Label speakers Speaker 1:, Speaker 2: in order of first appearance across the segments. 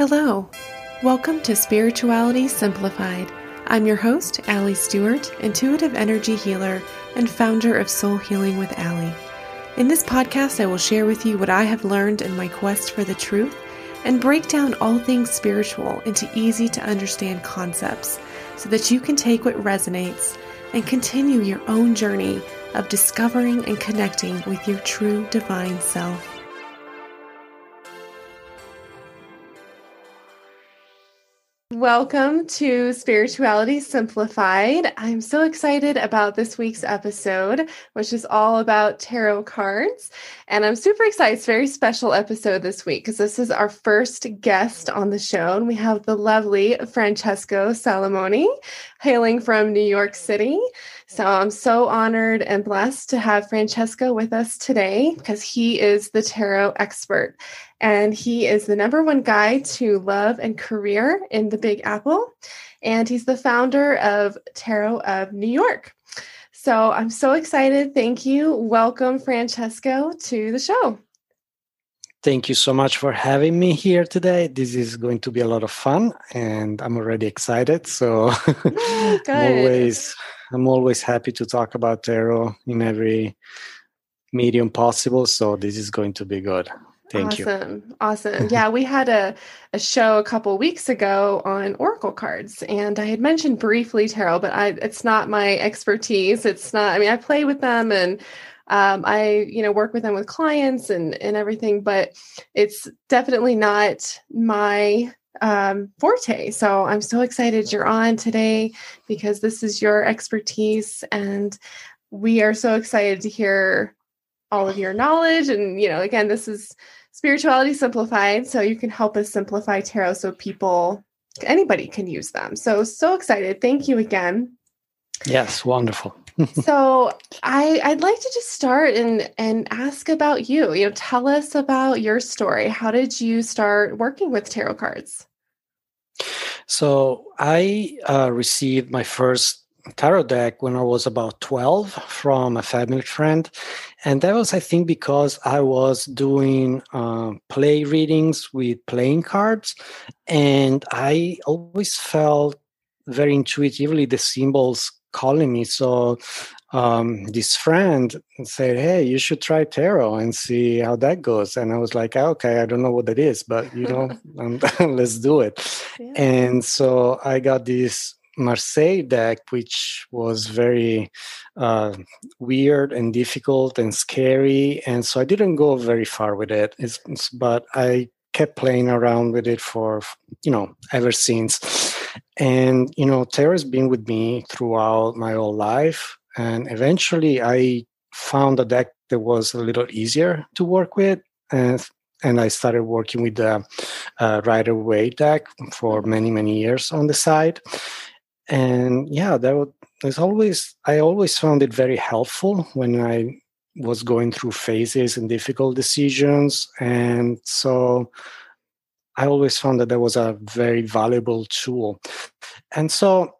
Speaker 1: Hello. Welcome to Spirituality Simplified. I'm your host, Allie Stewart, intuitive energy healer and founder of Soul Healing with Allie. In this podcast, I will share with you what I have learned in my quest for the truth and break down all things spiritual into easy to understand concepts so that you can take what resonates and continue your own journey of discovering and connecting with your true divine self. Welcome to Spirituality Simplified. I'm so excited about this week's episode, which is all about tarot cards. And I'm super excited. It's a very special episode this week because this is our first guest on the show. And we have the lovely Francesco Salamoni hailing from New York City. So I'm so honored and blessed to have Francesco with us today because he is the tarot expert and he is the number one guide to love and career in the Big Apple. And he's the founder of Tarot of New York. So I'm so excited. Thank you. Welcome, Francesco, to the show.
Speaker 2: Thank you so much for having me here today. This is going to be a lot of fun, and I'm already excited. So oh, I'm always, I'm always happy to talk about tarot in every medium possible. So this is going to be good. Thank
Speaker 1: awesome. you. Awesome. Awesome. yeah, we had a, a show a couple weeks ago on Oracle cards, and I had mentioned briefly tarot, but I it's not my expertise. It's not, I mean, I play with them and um, I, you know, work with them with clients and and everything, but it's definitely not my um, forte. So I'm so excited you're on today because this is your expertise, and we are so excited to hear all of your knowledge. And you know, again, this is Spirituality Simplified. So you can help us simplify tarot so people, anybody can use them. So, so excited. Thank you again.
Speaker 2: Yes, wonderful.
Speaker 1: so I, I'd like to just start and and ask about you. You know, tell us about your story. How did you start working with tarot cards?
Speaker 2: So I uh, received my first tarot deck when I was about 12 from a family friend. And that was, I think, because I was doing uh, play readings with playing cards. And I always felt very intuitively the symbols calling me. So um, this friend said, Hey, you should try tarot and see how that goes. And I was like, Okay, I don't know what that is, but you know, um, let's do it. Yeah. And so I got this Marseille deck, which was very uh, weird and difficult and scary, and so I didn't go very far with it. It's, it's, but I kept playing around with it for you know ever since, and you know Tarot's been with me throughout my whole life, and eventually I found a deck that was a little easier to work with, and and I started working with the uh, Rider Waite deck for many many years on the side. And yeah that was always i always found it very helpful when i was going through phases and difficult decisions and so i always found that that was a very valuable tool and so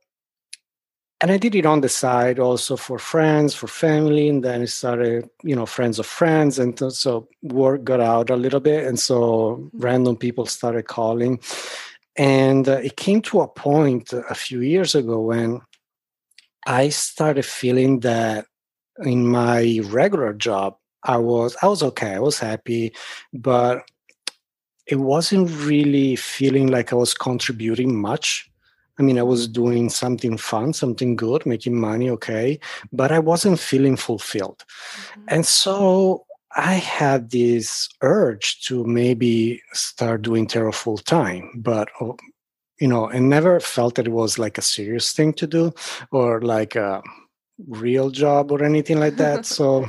Speaker 2: and i did it on the side also for friends for family and then i started you know friends of friends and so work got out a little bit and so mm-hmm. random people started calling and uh, it came to a point a few years ago when I started feeling that in my regular job, I was I was okay, I was happy, but it wasn't really feeling like I was contributing much. I mean, I was doing something fun, something good, making money, okay, but I wasn't feeling fulfilled. Mm-hmm. And so I had this urge to maybe start doing tarot full time, but oh, you know, and never felt that it was like a serious thing to do or like a real job or anything like that. so,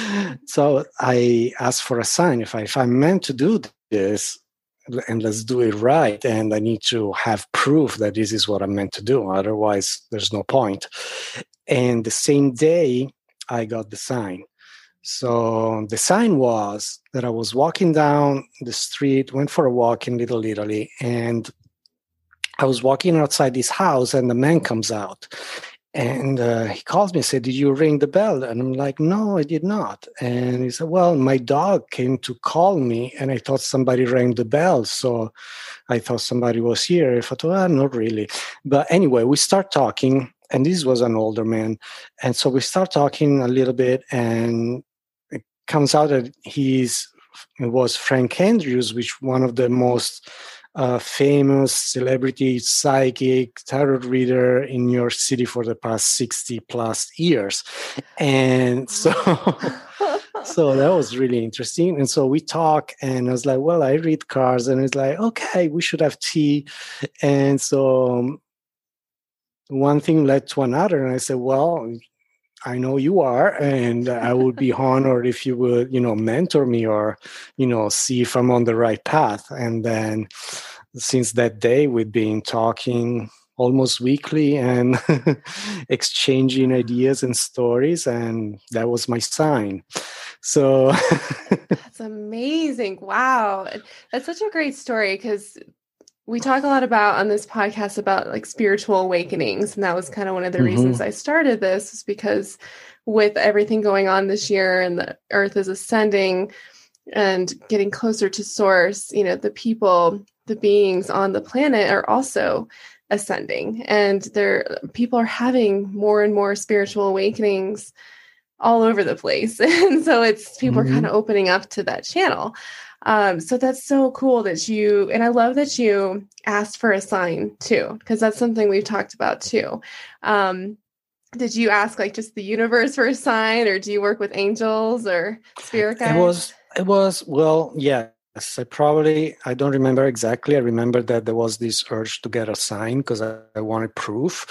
Speaker 2: so I asked for a sign. If I if I'm meant to do this, and let's do it right, and I need to have proof that this is what I'm meant to do. Otherwise, there's no point. And the same day, I got the sign so the sign was that I was walking down the street, went for a walk in Little Italy, and I was walking outside this house, and the man comes out, and uh, he calls me and said, Did you ring the bell? And I'm like, No, I did not. And he said, Well, my dog came to call me and I thought somebody rang the bell. So I thought somebody was here. I thought, Well, not really. But anyway, we start talking. And this was an older man. And so we start talking a little bit. And it comes out that he's was Frank Andrews, which one of the most uh, famous celebrity psychic tarot reader in New York City for the past 60 plus years. And so so that was really interesting. And so we talk and I was like, well, I read cards and it's like, okay, we should have tea. And so um, one thing led to another. And I said, well, I know you are, and I would be honored if you would, you know, mentor me or, you know, see if I'm on the right path. And then since that day, we've been talking almost weekly and exchanging ideas and stories, and that was my sign. So
Speaker 1: that's amazing. Wow. That's such a great story because we talk a lot about on this podcast about like spiritual awakenings and that was kind of one of the mm-hmm. reasons i started this is because with everything going on this year and the earth is ascending and getting closer to source you know the people the beings on the planet are also ascending and there people are having more and more spiritual awakenings all over the place and so it's people mm-hmm. are kind of opening up to that channel um, so that's so cool that you, and I love that you asked for a sign too, because that's something we've talked about too. Um, did you ask like just the universe for a sign, or do you work with angels or spirit guides?
Speaker 2: It was, it was, well, yeah. Yes, I probably I don't remember exactly. I remember that there was this urge to get a sign because I, I, wanted proof.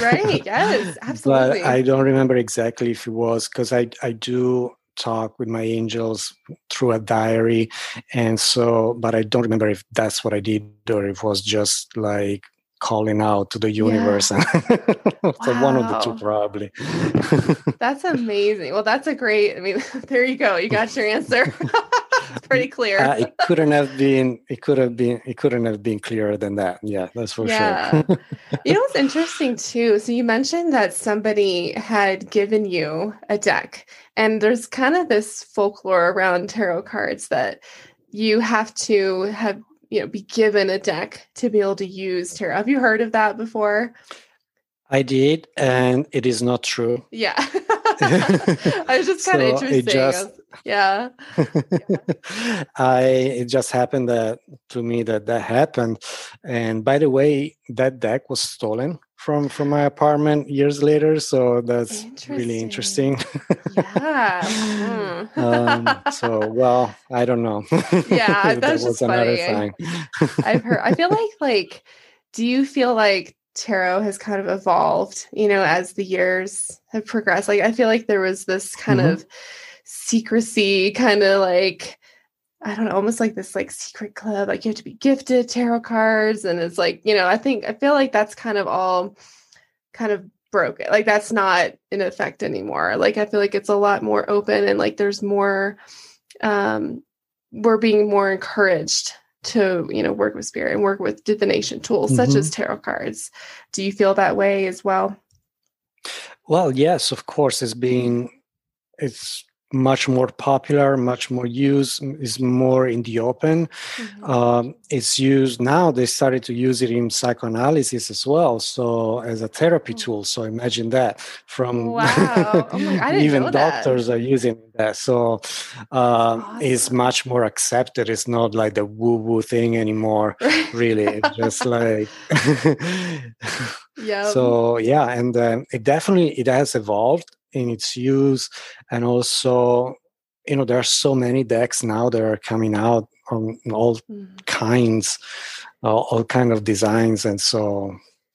Speaker 1: right. Yes. Absolutely.
Speaker 2: but I don't remember exactly if it was because I I do talk with my angels through a diary. And so but i don't remember if that's what i did or if it was just like calling out to the universe. Yeah. so wow. one of the two probably.
Speaker 1: That's amazing. Well that's a great i mean there you go. You got your answer. Pretty clear. Uh,
Speaker 2: it couldn't have been it could have been it couldn't have been clearer than that. Yeah that's for yeah.
Speaker 1: sure you know what's interesting too? So you mentioned that somebody had given you a deck and there's kind of this folklore around tarot cards that you have to have, you know, be given a deck to be able to use tarot. Have you heard of that before?
Speaker 2: I did, and it is not true.
Speaker 1: Yeah. I was just kind of so interesting. Just, was, yeah.
Speaker 2: I it just happened that to me that that happened, and by the way, that deck was stolen from from my apartment years later so that's interesting. really interesting
Speaker 1: yeah
Speaker 2: um, so well i don't know
Speaker 1: yeah that that's was another funny. i've heard i feel like like do you feel like tarot has kind of evolved you know as the years have progressed like i feel like there was this kind mm-hmm. of secrecy kind of like I don't know, almost like this like secret club. Like you have to be gifted tarot cards. And it's like, you know, I think I feel like that's kind of all kind of broken. Like that's not in effect anymore. Like I feel like it's a lot more open and like there's more um we're being more encouraged to, you know, work with spirit and work with divination tools mm-hmm. such as tarot cards. Do you feel that way as well?
Speaker 2: Well, yes, of course. It's being it's much more popular, much more used, is more in the open. Mm-hmm. Um, it's used now, they started to use it in psychoanalysis as well, so as a therapy oh. tool. So imagine that from
Speaker 1: wow. oh my,
Speaker 2: even doctors are using that. So um, awesome. it's much more accepted. It's not like the woo woo thing anymore, really. It's just like.
Speaker 1: yeah.
Speaker 2: So yeah, and um, it definitely it has evolved in its use and also you know there are so many decks now that are coming out on all mm. kinds uh, all kind of designs and so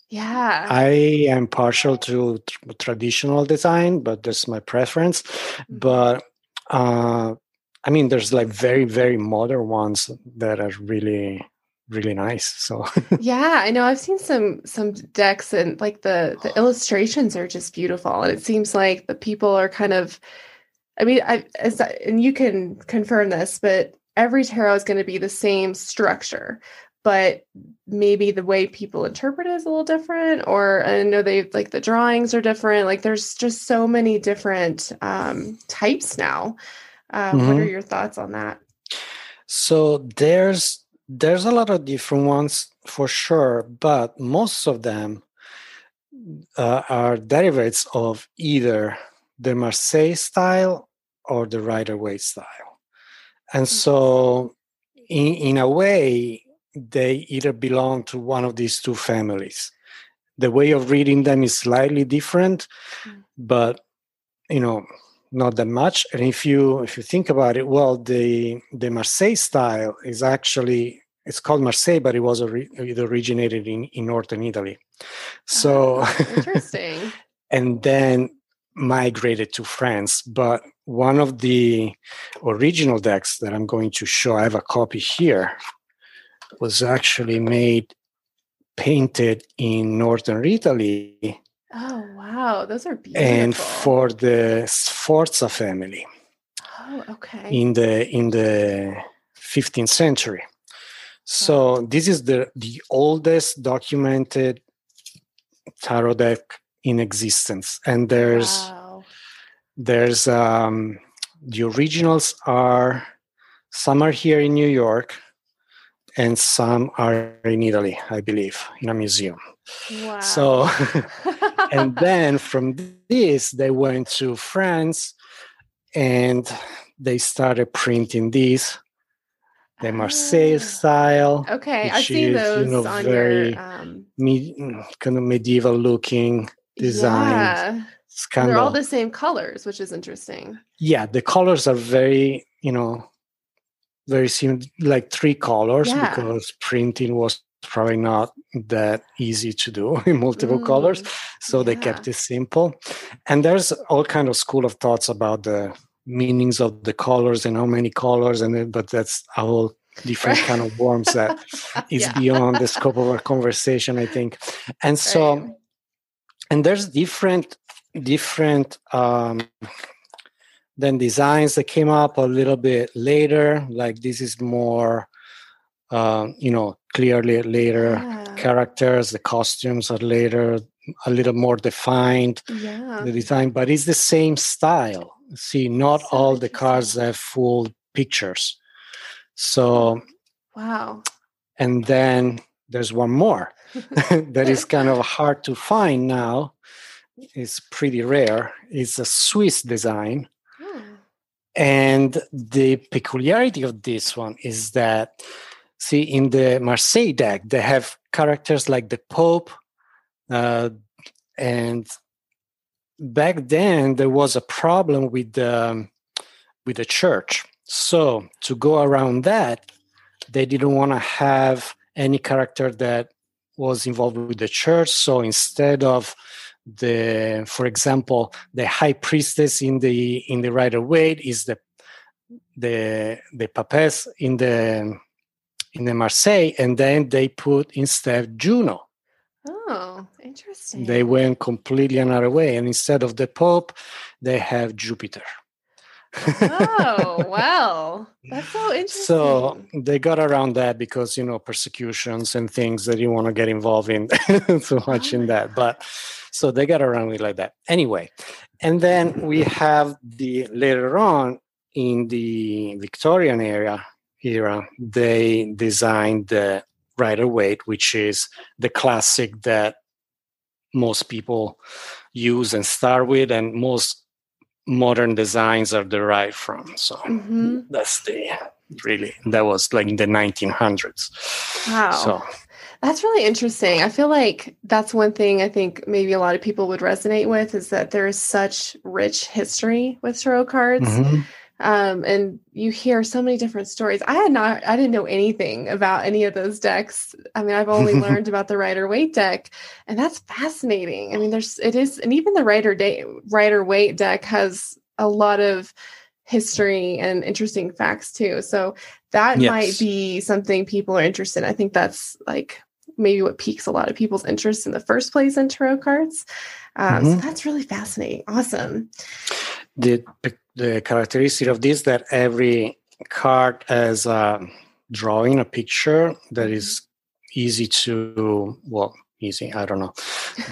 Speaker 1: yeah
Speaker 2: i am partial to tr- traditional design but that's my preference mm-hmm. but uh i mean there's like very very modern ones that are really really nice so.
Speaker 1: Yeah i know i've seen some some decks and like the the illustrations are just beautiful and it seems like the people are kind of i mean i as and you can confirm this but every tarot is going to be the same structure but maybe the way people interpret it is a little different or i know they like the drawings are different like there's just so many different um, types now. Uh, mm-hmm. what are your thoughts on that?
Speaker 2: So there's there's a lot of different ones for sure but most of them uh, are derivatives of either the marseille style or the rider waite style and mm. so in, in a way they either belong to one of these two families. The way of reading them is slightly different, mm. but you know, not that much. And if you if you think about it, well, the the Marseille style is actually it's called Marseille, but it was it originated in, in northern Italy. So
Speaker 1: oh, interesting.
Speaker 2: and then migrated to France. But one of the original decks that I'm going to show, I have a copy here was actually made painted in northern Italy.
Speaker 1: Oh wow, those are beautiful.
Speaker 2: And for the Sforza family.
Speaker 1: Oh, okay.
Speaker 2: In the in the 15th century. So this is the the oldest documented tarot deck in existence, and there's wow. there's um, the originals are some are here in New York, and some are in Italy, I believe, in a museum.
Speaker 1: Wow.
Speaker 2: So, and then from this, they went to France and they started printing these, the Marseille oh. style.
Speaker 1: Okay, I've seen is, those you know, on very your, um...
Speaker 2: me- kind of medieval looking design. Yeah.
Speaker 1: They're all the same colors, which is interesting.
Speaker 2: Yeah, the colors are very, you know, very similar, like three colors yeah. because printing was probably not that easy to do in multiple mm, colors so yeah. they kept it simple and there's all kind of school of thoughts about the meanings of the colors and how many colors and it, but that's a whole different kind of worms that is yeah. beyond the scope of our conversation i think and so right. and there's different different um then designs that came up a little bit later like this is more uh, you know clearly later yeah. characters the costumes are later a little more defined
Speaker 1: yeah.
Speaker 2: the design but it's the same style see not all the cards have full pictures. So
Speaker 1: wow.
Speaker 2: and then there's one more that is kind of hard to find now. It's pretty rare. It's a swiss design. And the peculiarity of this one is that, see, in the Marseille deck, they have characters like the Pope, uh, and back then there was a problem with the with the church. So to go around that, they didn't want to have any character that was involved with the church. So instead of the for example the high priestess in the in the rider waite is the the the papesse in the in the marseille and then they put instead juno
Speaker 1: oh interesting.
Speaker 2: they went completely another way and instead of the pope they have jupiter.
Speaker 1: Oh wow. That's so interesting.
Speaker 2: so they got around that because you know persecutions and things that you want to get involved in so much in that but ah. so they got around it like that. Anyway, and then we have the later on in the Victorian era era, they designed the Rider Waite, which is the classic that most people use and start with, and most modern designs are derived from. So mm-hmm. that's the really that was like in the 1900s.
Speaker 1: Wow. So that's really interesting. I feel like that's one thing I think maybe a lot of people would resonate with is that there is such rich history with tarot cards. Mm-hmm. Um, and you hear so many different stories. I had not, I didn't know anything about any of those decks. I mean, I've only learned about the Rider Waite deck, and that's fascinating. I mean, there's, it is, and even the Rider Day, Rider Waite deck has a lot of history and interesting facts too. So that yes. might be something people are interested in. I think that's like maybe what piques a lot of people's interest in the first place in tarot cards. Um, mm-hmm. So that's really fascinating. Awesome.
Speaker 2: The the characteristic of this that every card has a drawing, a picture that is easy to well easy i don't know.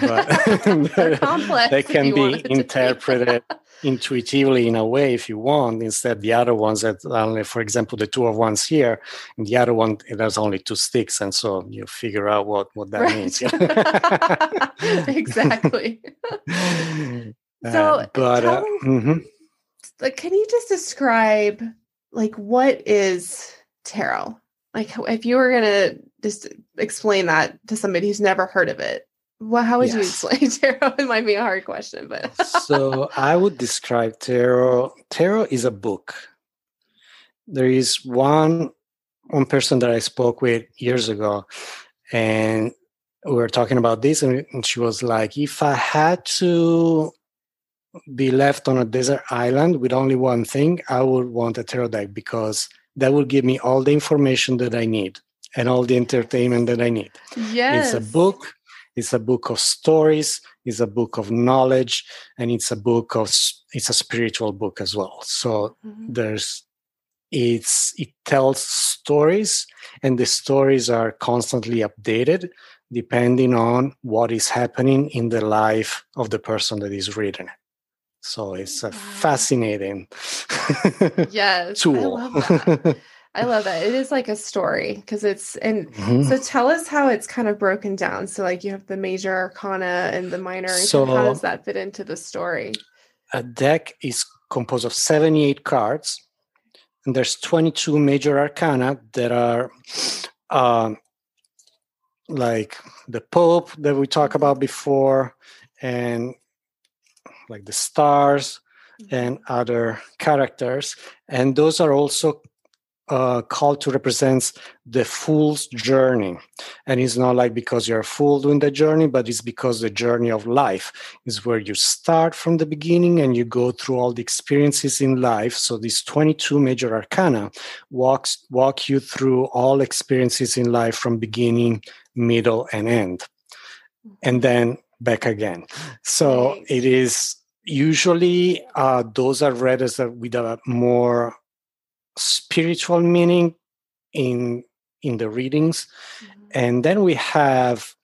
Speaker 2: But
Speaker 1: complex
Speaker 2: they can be interpreted intuitively in a way if you want instead the other wands that only for example the two of ones here and the other one there's only two sticks and so you figure out what what that
Speaker 1: Right.
Speaker 2: means.
Speaker 1: Exactly.
Speaker 2: Uh,
Speaker 1: So,
Speaker 2: but uh,
Speaker 1: tell-
Speaker 2: mhm.
Speaker 1: Like can you just describe like what is tarot like if you were gonna just explain that to somebody who's never heard of it well how would you explain tarot it might be a hard question but
Speaker 2: so I would describe tarot. Tarot is a book. There is one one person that I spoke with years ago, and we were talking about this, and, and she was like, "If I had to be left on a desert island with only one thing, I would want a tarot deck because that would give me all the information that I need and all the entertainment that I need."
Speaker 1: yes
Speaker 2: It's a book. It's a book of stories. It's a book of knowledge, and it's a book of it's a spiritual book as well. So
Speaker 1: Mhm.
Speaker 2: there's it's it tells stories, and the stories are constantly updated depending on what is happening in the life of the person that is reading it. So it's a
Speaker 1: Wow.
Speaker 2: fascinating
Speaker 1: yes
Speaker 2: tool.
Speaker 1: i love that i love that it is like a story because it's and
Speaker 2: Mhm.
Speaker 1: so tell us how it's kind of broken down so like you have the major arcana and the minor.
Speaker 2: So-
Speaker 1: how does that fit into the story
Speaker 2: a deck is composed of 78 cards and there's 22 major arcana that are um, like the pope that we talked about before and like the stars and other characters and those are also uh, called to represent the fool's journey. And it's not like because you're a fool doing the journey but it's because the journey of life is where you start from the beginning and you go through all the experiences in life. So these 22 major arcana walks walk you through all experiences in life from beginning middle and end. And then back again. So it is usually uh, those are read as a, with a more spiritual meaning in in the readings.
Speaker 1: Mhm.
Speaker 2: and then we have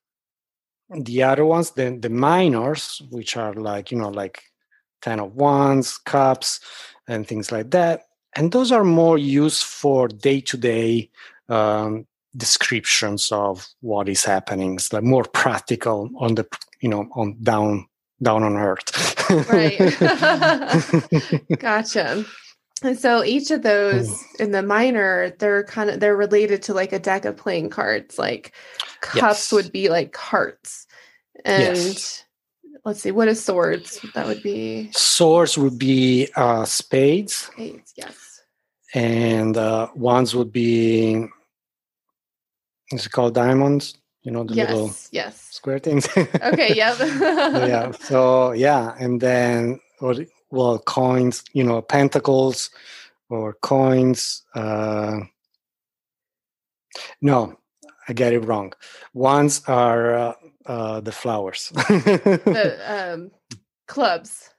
Speaker 2: the other ones then the minors which are like you know like ten of wands cups and things like that. And those are more used for day-to-day um, descriptions of what is happening. It's like more practical on the you know on down down on earth
Speaker 1: Right. Gotcha. And so each of those in the minor, they're kind of they're related to like a deck of playing cards. Like cups
Speaker 2: Yes.
Speaker 1: would be like hearts. And
Speaker 2: Yes.
Speaker 1: let's see, what is swords? That would be
Speaker 2: swords would be uh, spades
Speaker 1: eight. Yes.
Speaker 2: and uh, wands would be is it called diamonds you know the little
Speaker 1: Yes. Yes.
Speaker 2: square things
Speaker 1: Okay. Yep.
Speaker 2: Yeah so yeah and then or well coins you know pentacles or coins uh no i get it wrong wands are uh, uh the flowers
Speaker 1: the um, clubs.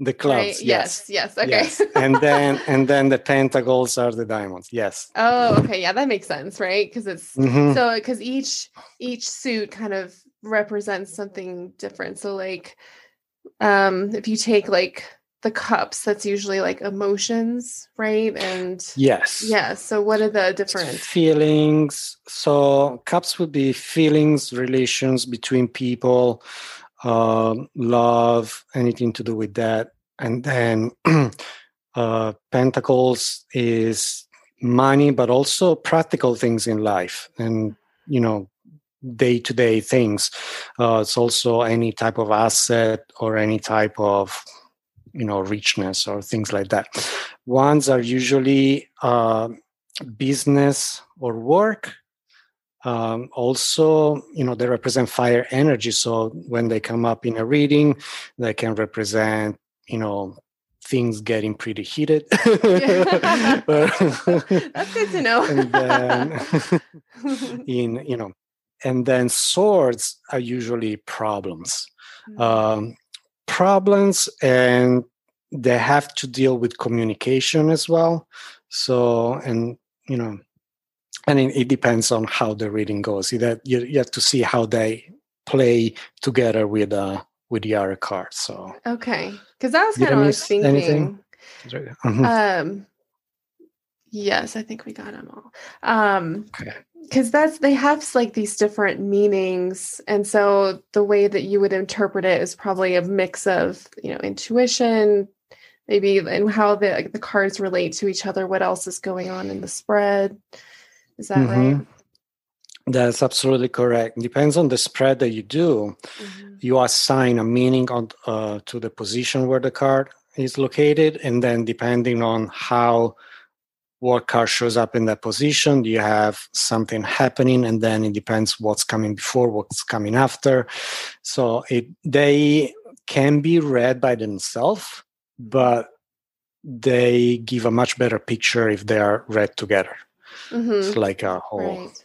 Speaker 2: The clubs
Speaker 1: right?
Speaker 2: yes
Speaker 1: Yes. Yes. Okay.
Speaker 2: yes. and then and then the pentacles are the diamonds yes
Speaker 1: oh, okay. Yeah, that makes sense, right? Because it's
Speaker 2: Mhm.
Speaker 1: so because each each suit kind of represents something different so like um if you take like the cups that's usually like emotions right and
Speaker 2: yes
Speaker 1: yeah so what are the different
Speaker 2: feelings so cups would be feelings relations between people um, love anything to do with that. And then uh, pentacles is money but also practical things in life and you know day-to-day things. Uh, it's also any type of asset or any type of you know richness or things like that. Wands are usually uh, business or work um, also you know they represent fire energy. So when they come up in a reading they can represent you know things getting pretty heated.
Speaker 1: That's good to know.
Speaker 2: and then in you know and then swords are usually problems.
Speaker 1: Mm-hmm.
Speaker 2: um, problems and they have to deal with communication as well. So and you know and it, it, depends on how the reading goes. You, you, you have to see how they play together with uh with the other cards. So
Speaker 1: okay, because that was kind of what I was thinking. Anything? Mm-hmm. Um, yes, I think we got them all. Um, okay because that's they have like these different meanings and so the way that you would interpret it is probably a mix of you know intuition maybe and how the the cards relate to each other what else is going on in the spread is that mm-hmm. right
Speaker 2: that's absolutely correct depends on the spread that you do mm-hmm. you assign a meaning on uh, to the position where the card is located and then depending on how what card shows up in that position you have something happening and then it depends what's coming before what's coming after so it they can be read by themselves but they give a much better picture if they are read together mm-hmm. it's like a whole
Speaker 1: right.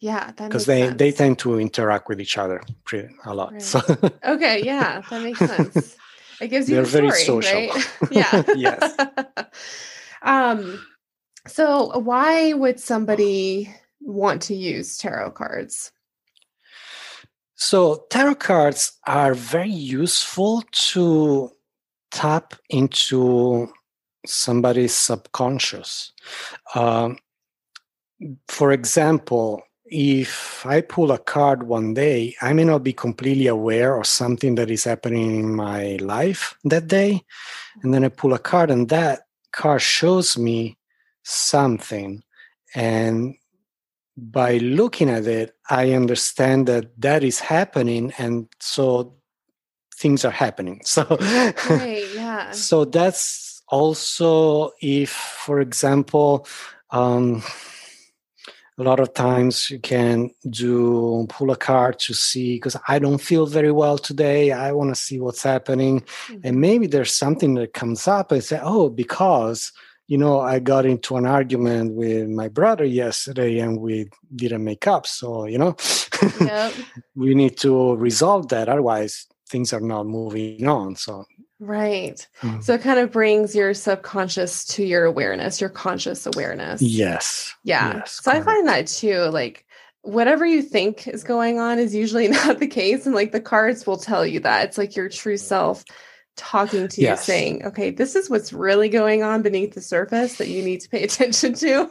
Speaker 1: yeah
Speaker 2: because they sense. they tend to interact with each other pretty a lot right. so
Speaker 1: okay yeah that makes sense it gives you they're the story, very social right? yeah yes um so, why would somebody want to use tarot cards?
Speaker 2: So, tarot cards are very useful to tap into somebody's subconscious. Um, for example, if I pull a card one day, I may not be completely aware of something that is happening in my life that day. And then I pull a card, and that card shows me something and by looking at it i understand that that is happening and so things are happening so
Speaker 1: right, yeah.
Speaker 2: so that's also if for example um, a lot of times you can do pull a card to see because i don't feel very well today i want to see what's happening mm-hmm. and maybe there's something that comes up and say oh because you know, I got into an argument with my brother yesterday and we didn't make up. So, you know, yep. we need to resolve that. Otherwise, things are not moving on. So,
Speaker 1: right. Mm-hmm. So, it kind of brings your subconscious to your awareness, your conscious awareness.
Speaker 2: Yes.
Speaker 1: Yeah.
Speaker 2: Yes,
Speaker 1: so, correct. I find that too. Like, whatever you think is going on is usually not the case. And like the cards will tell you that. It's like your true self talking to yes. you saying okay this is what's really going on beneath the surface that you need to pay attention to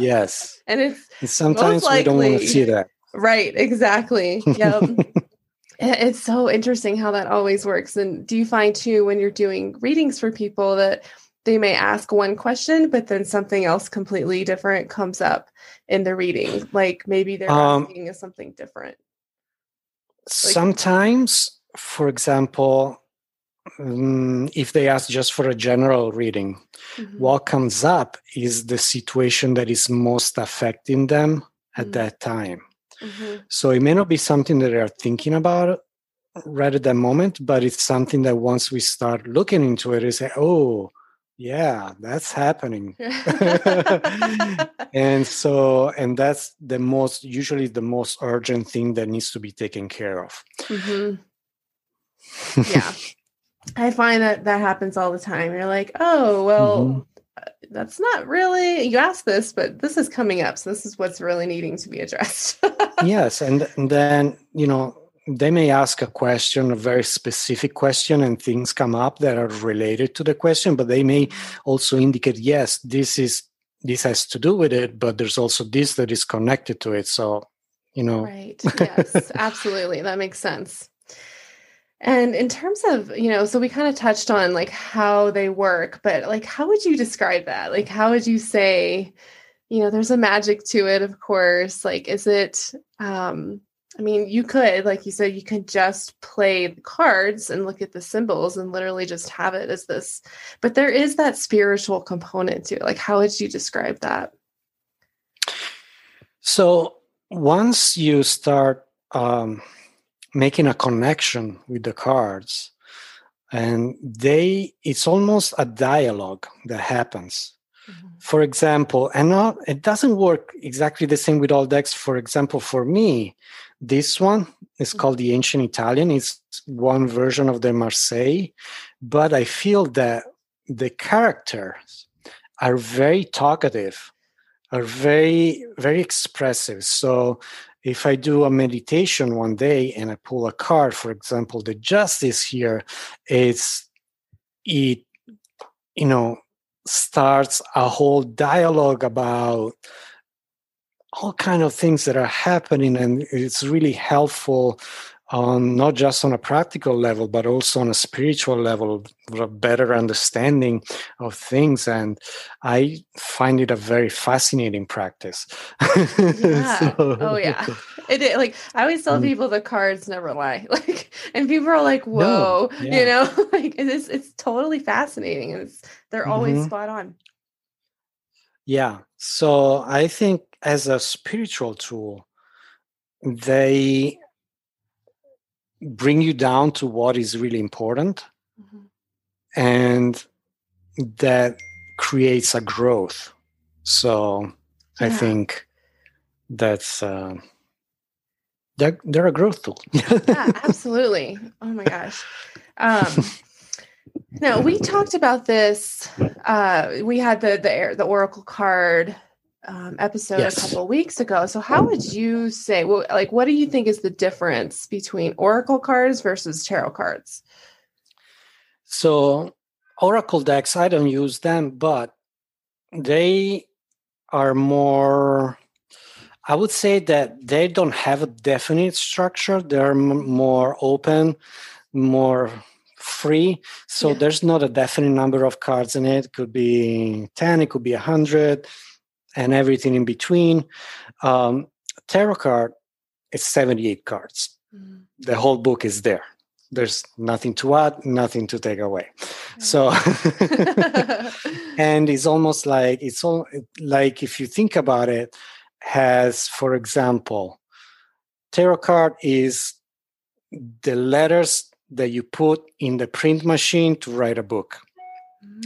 Speaker 2: yes
Speaker 1: and it's
Speaker 2: and sometimes likely, we don't want to see that
Speaker 1: right exactly yep it's so interesting how that always works and do you find too when you're doing readings for people that they may ask one question but then something else completely different comes up in the reading like maybe they're um, asking something different
Speaker 2: like, sometimes for example um, if they ask just for a general reading, mm-hmm. what comes up is the situation that is most affecting them at mm-hmm. that time. Mm-hmm. So it may not be something that they are thinking about right at that moment, but it's something that once we start looking into it, we say, oh, yeah, that's happening. and so, and that's the most, usually the most urgent thing that needs to be taken care of.
Speaker 1: Mm-hmm. Yeah. I find that that happens all the time. You're like, oh, well, mm-hmm. That's not really, you asked this, but this is coming up. So this is what's really needing to be addressed.
Speaker 2: yes. And, and then, you know, they may ask a question, a very specific question, and things come up that are related to the question, but they may mm-hmm. also indicate, yes, this is this has to do with it, but there's also this that is connected to it. So, you know.
Speaker 1: Right. Yes, absolutely. That makes sense. And in terms of, you know, so we kind of touched on like how they work, but like how would you describe that? Like how would you say, you know, there's a magic to it, of course. Like is it um I mean, you could, like you said, you could just play the cards and look at the symbols and literally just have it as this. But there is that spiritual component to it. Like, how would you describe that?
Speaker 2: So, once you start um, making a connection with the cards and they it's almost a dialogue that happens mm-hmm. for example and not it doesn't work exactly the same with all decks for example for me this one is mm-hmm. called the ancient italian it's one version of the marseille but i feel that the characters are very talkative are very very expressive so if i do a meditation one day and i pull a card for example the justice here it's it you know starts a whole dialogue about all kind of things that are happening and it's really helpful on not just on a practical level but also on a spiritual level a better understanding of things and i find it a very fascinating practice
Speaker 1: yeah. so, oh yeah it, like i always tell mm. people the cards never lie like and people are like whoa no, yeah. you know like it's it's totally fascinating and it's they're always mm-hmm. spot on
Speaker 2: yeah so i think as a spiritual tool they bring you down to what is really important mm-hmm. and that creates a growth so yeah. i think that's uh they're, they're a growth tool
Speaker 1: yeah absolutely oh my gosh um now we talked about this uh we had the the the oracle card um, episode yes. a couple weeks ago. So, how would you say, well, like, what do you think is the difference between oracle cards versus tarot cards?
Speaker 2: So, oracle decks, I don't use them, but they are more. I would say that they don't have a definite structure. They're m- more open, more free. So yeah. there's not a definite number of cards in it. it could be 10, it could be 100 and everything in between. Um, tarot card is 78 cards. Mm. The whole book is there. There's nothing to add, nothing to take away. So, and it's almost like it's all like if you think about it, has for example, tarot card is the letters that you put in the print machine to write a book.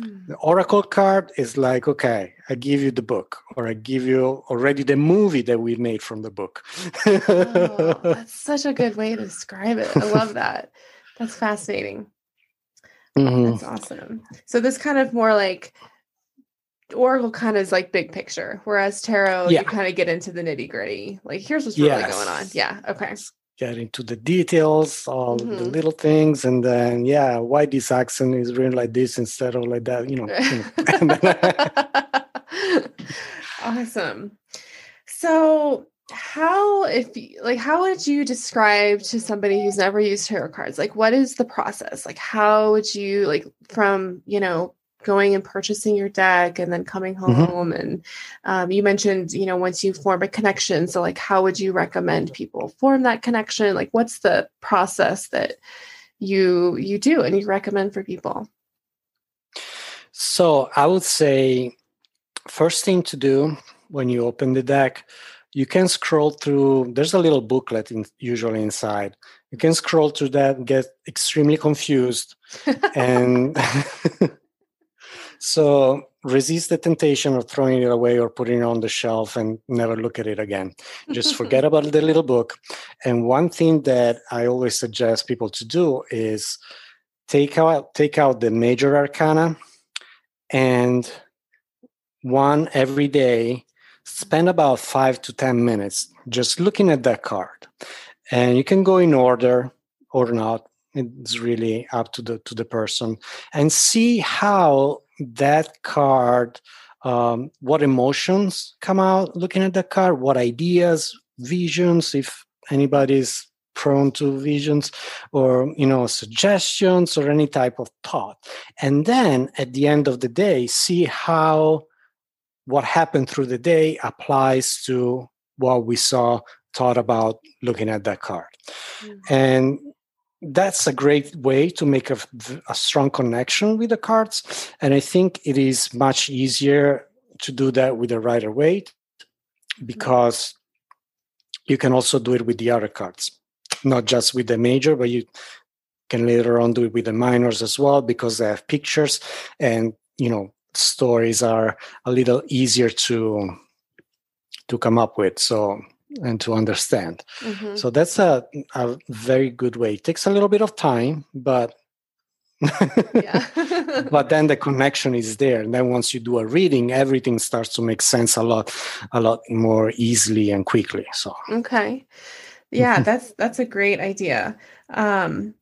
Speaker 2: Mm. The Oracle card is like, okay, I give you the book, or I give you already the movie that we made from the book.
Speaker 1: oh, that's such a good way to describe it. I love that. That's fascinating. Mm-hmm. That's awesome. So this kind of more like Oracle kind of is like big picture, whereas tarot yeah. you kind of get into the nitty gritty. Like here's what's really yes. going on. Yeah. Okay
Speaker 2: get into the details, all mm-hmm. the little things, and then yeah, why this accent is written like this instead of like that, you know.
Speaker 1: awesome. So how if like how would you describe to somebody who's never used tarot cards like what is the process like how would you like from you know going and purchasing your deck and then coming mm-hmm. home mm-hmm. and um, you mentioned you know once you form a connection so like how would you recommend people form that connection like what's the process that you you do and you recommend for people
Speaker 2: so i would say first thing to do when you open the deck you can scroll through there's a little booklet in, usually inside you can scroll through that and get extremely confused and So resist the temptation of throwing it away or putting it on the shelf and never look at it again. Just forget about the little book. And one thing that I always suggest people to do is take out take out the major arcana and one every day spend about five to ten minutes just looking at that card and you can go in order or not it's really up to the to the person and see how that card um, what emotions come out looking at the card what ideas visions if anybody's prone to visions or you know suggestions or any type of thought and then at the end of the day see how what happened through the day applies to what we saw thought about looking at that card mm-hmm. and that's a great way to make a, a, strong connection with the cards. And I think it is much easier to do that with the Rider Waite because you can also do it with the other cards, not just with the major, but you can later on do it with the minors as well because they have pictures and you know stories are a little easier to to come up with. So and to understand. Mm-hmm. So that's a, a very good way. It takes a little bit of time, but yeah. but then the connection is there and then once you do a reading everything starts to make sense a lot a lot more easily and quickly so
Speaker 1: okay yeah that's that's a great idea um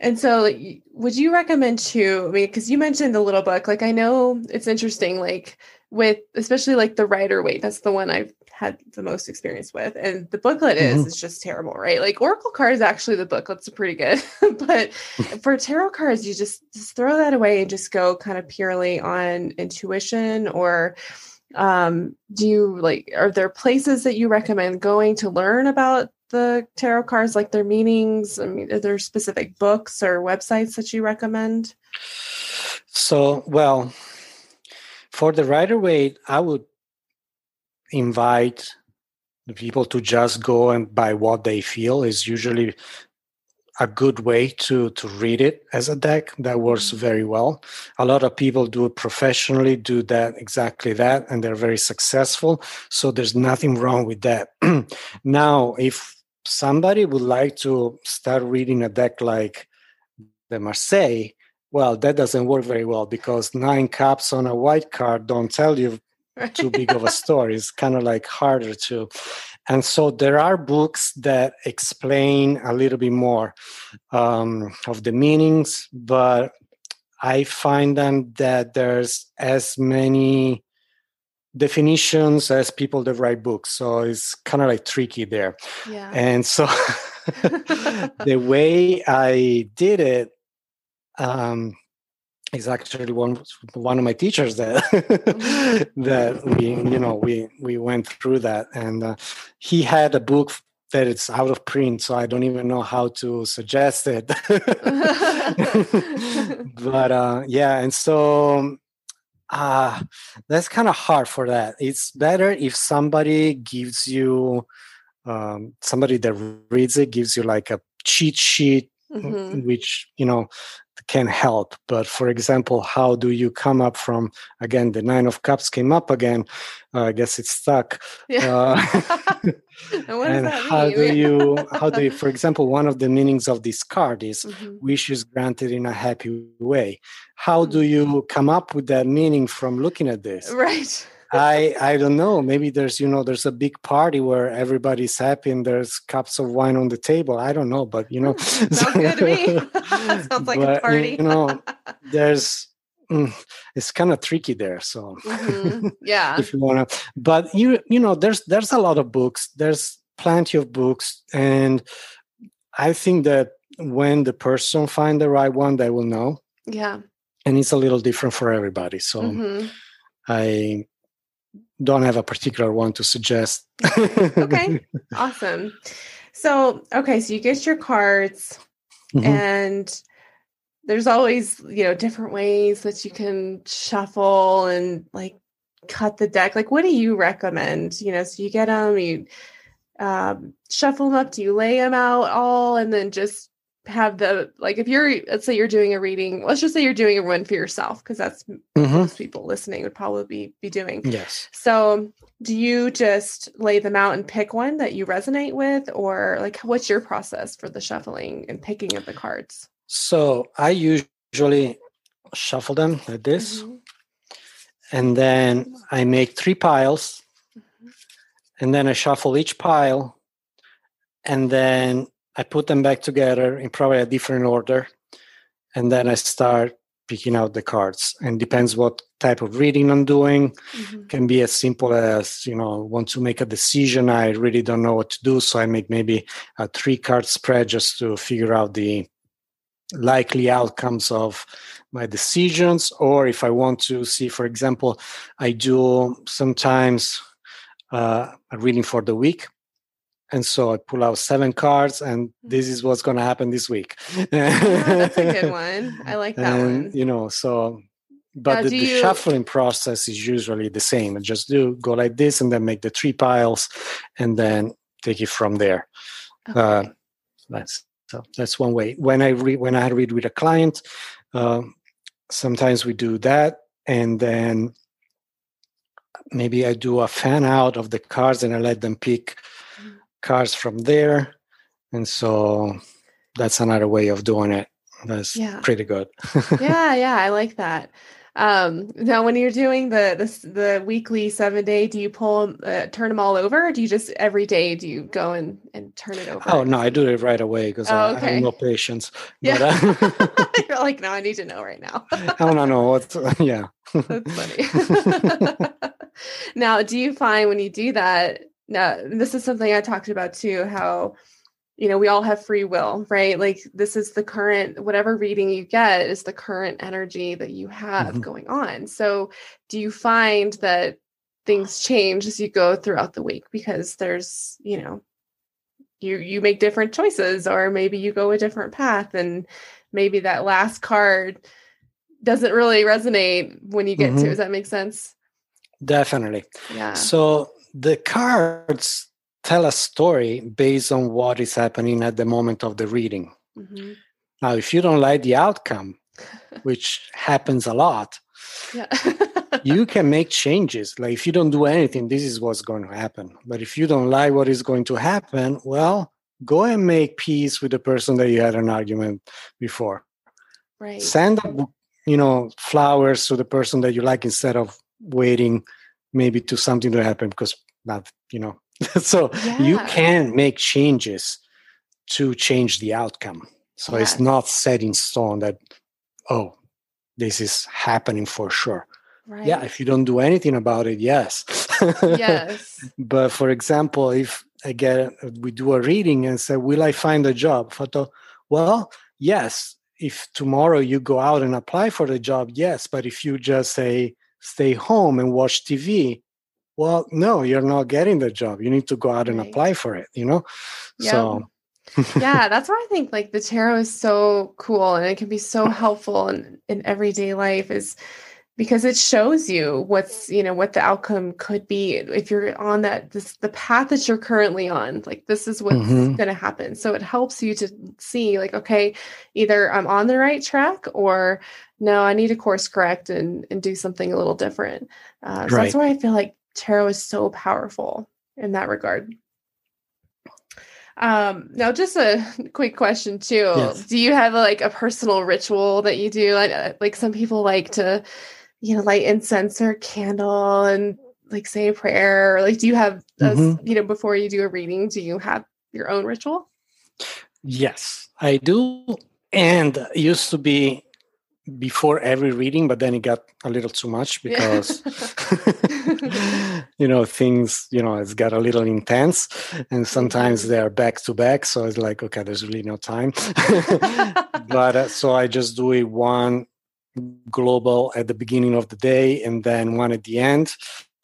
Speaker 1: and so would you recommend to I mean because you mentioned the little book like I know it's interesting like with especially like the Rider Waite that's the one I've had the most experience with and the booklet is mm-hmm. is just terrible right like Oracle cards actually the booklets are pretty good but for tarot cards you just just throw that away and just go kind of purely on intuition or um do you like are there places that you recommend going to learn about the tarot cards, like their meanings? I mean, are there specific books or websites that you recommend?
Speaker 2: So, well, for the Rider Waite, I would invite the people to just go and buy what they feel is usually a good way to to read it as a deck that works mm-hmm. very well. A lot of people do it professionally do that exactly that and they're very successful. So there's nothing wrong with that. Now if somebody would like to start reading a deck like the Marseille, well, that doesn't work very well because nine cups on a white card don't tell you too big of a story. It's kind of like harder to. And so there are books that explain a little bit more um, of the meanings, but I find them that there's as many definitions as people that write books so it's kind of like tricky there yeah. and so the way i did it um, is actually one one of my teachers that that we you know we we went through that and uh, he had a book that it's out of print so i don't even know how to suggest it but uh, yeah and so uh, that's kind of hard for that. It's better if somebody gives you, um, somebody that reads it gives you like a cheat sheet, mm-hmm. which you know can help. But for example, how do you come up from again the nine of cups came up again? Uh, I guess it's stuck. Yeah. Uh, and how do you how do you for example one of the meanings of this card is mm-hmm. wishes granted in a happy way. How do mm-hmm. you come up with that meaning from looking at this?
Speaker 1: Right.
Speaker 2: I I don't know. Maybe there's you know there's a big party where everybody's happy and there's cups of wine on the table. I don't know, but you know,
Speaker 1: hmm, sounds good to me. sounds like but, a party.
Speaker 2: you know, there's mm, it's kind of tricky there. So
Speaker 1: mm-hmm. yeah,
Speaker 2: if you wanna, but you you know there's there's a lot of books. There's plenty of books, and I think that when the person find the right one, they will know.
Speaker 1: Yeah,
Speaker 2: and it's a little different for everybody. So. Mm-hmm. I don't have a particular one to suggest.
Speaker 1: okay, awesome. So, okay, so you get your cards, mm-hmm. and there's always, you know, different ways that you can shuffle and like cut the deck. Like, what do you recommend? You know, so you get them, you um, shuffle them up, do you lay them out all and then just have the like if you're let's say you're doing a reading let's just say you're doing a one for yourself because that's mm-hmm. most people listening would probably be, be doing
Speaker 2: yes
Speaker 1: so do you just lay them out and pick one that you resonate with or like what's your process for the shuffling and picking of the cards
Speaker 2: so i usually shuffle them like this mm-hmm. and then i make three piles mm-hmm. and then i shuffle each pile and then I put them back together in probably a different order, and then I start picking out the cards. And depends what type of reading I'm doing. Mm-hmm. Can be as simple as you know, want to make a decision. I really don't know what to do, so I make maybe a three card spread just to figure out the likely outcomes of my decisions. Or if I want to see, for example, I do sometimes uh, a reading for the week and so I pull out seven cards, and this mm-hmm. is what's going to happen this week.
Speaker 1: oh, that's a good one. I like that and,
Speaker 2: one. You know, so but the, the you... shuffling process is usually the same. I just do go like this, and then make the three piles, and then take it from there. Okay. Uh, that's so that's one way. When I read when I read with a client, uh, sometimes we do that, and then maybe I do a fan out of the cards, and I let them pick cars from there and so that's another way of doing it that's yeah. pretty good.
Speaker 1: yeah, yeah, I like that. Um, now, when you're doing the the, the weekly seven day, do you pull uh, turn them all over? Or do you just every day do you go and and turn it over?
Speaker 2: Oh no, I do it right away because oh, okay. I, I, have no patience.
Speaker 1: Yeah, but, uh, you're like, no, I need to know right now.
Speaker 2: oh no, no, what's yeah.
Speaker 1: That's funny. now, do you find when you do that? Now, this is something I talked about too. How you know, we all have free will, right? Like this is the current, whatever reading you get is the current energy that you have mm-hmm. going on. So, do you find that things change as you go throughout the week because there's, you know, you you make different choices or maybe you go a different path and maybe that last card doesn't really resonate when you get mm-hmm. to. Does that make sense?
Speaker 2: Definitely. Yeah. So the cards tell a story based on what is happening at the moment of the reading. Mm-hmm. Now, if you don't like the outcome, which happens a lot, you can make changes. Like if you don't do anything, this is what's going to happen. But if you don't like what is going to happen, well, go and make peace with the person that you had an argument before.
Speaker 1: Right.
Speaker 2: Send you know flowers to the person that you like instead of waiting maybe to something to happen because not you know so yeah. you can make changes to change the outcome. So yes. it's not set in stone that, oh, this is happening for sure. Right. Yeah, if you don't do anything about it, yes.
Speaker 1: yes.
Speaker 2: But for example, if I get we do a reading and say, "Will I find a job?" Photo. Well, yes. If tomorrow you go out and apply for the job, yes. But if you just say stay home and watch TV, well no you're not getting the job you need to go out and right. apply for it you know
Speaker 1: yeah. so yeah that's why i think like the tarot is so cool and it can be so helpful in, in everyday life is because it shows you what's you know what the outcome could be if you're on that this the path that you're currently on like this is what's mm-hmm. going to happen so it helps you to see like okay either i'm on the right track or no i need to course correct and and do something a little different uh, so right. that's why i feel like tarot is so powerful in that regard. Um, now, just a quick question too. Yes. Do you have like a personal ritual that you do? Like, uh, like some people like to, you know, light incense or candle and like say a prayer. Or, like, do you have, a, mm-hmm. you know, before you do a reading, do you have your own ritual?
Speaker 2: Yes, I do. And used to be before every reading, but then it got a little too much because yeah. you know things you know it's got a little intense, and sometimes mm-hmm. they're back to back. So it's like okay, there's really no time. but uh, so I just do it one global at the beginning of the day and then one at the end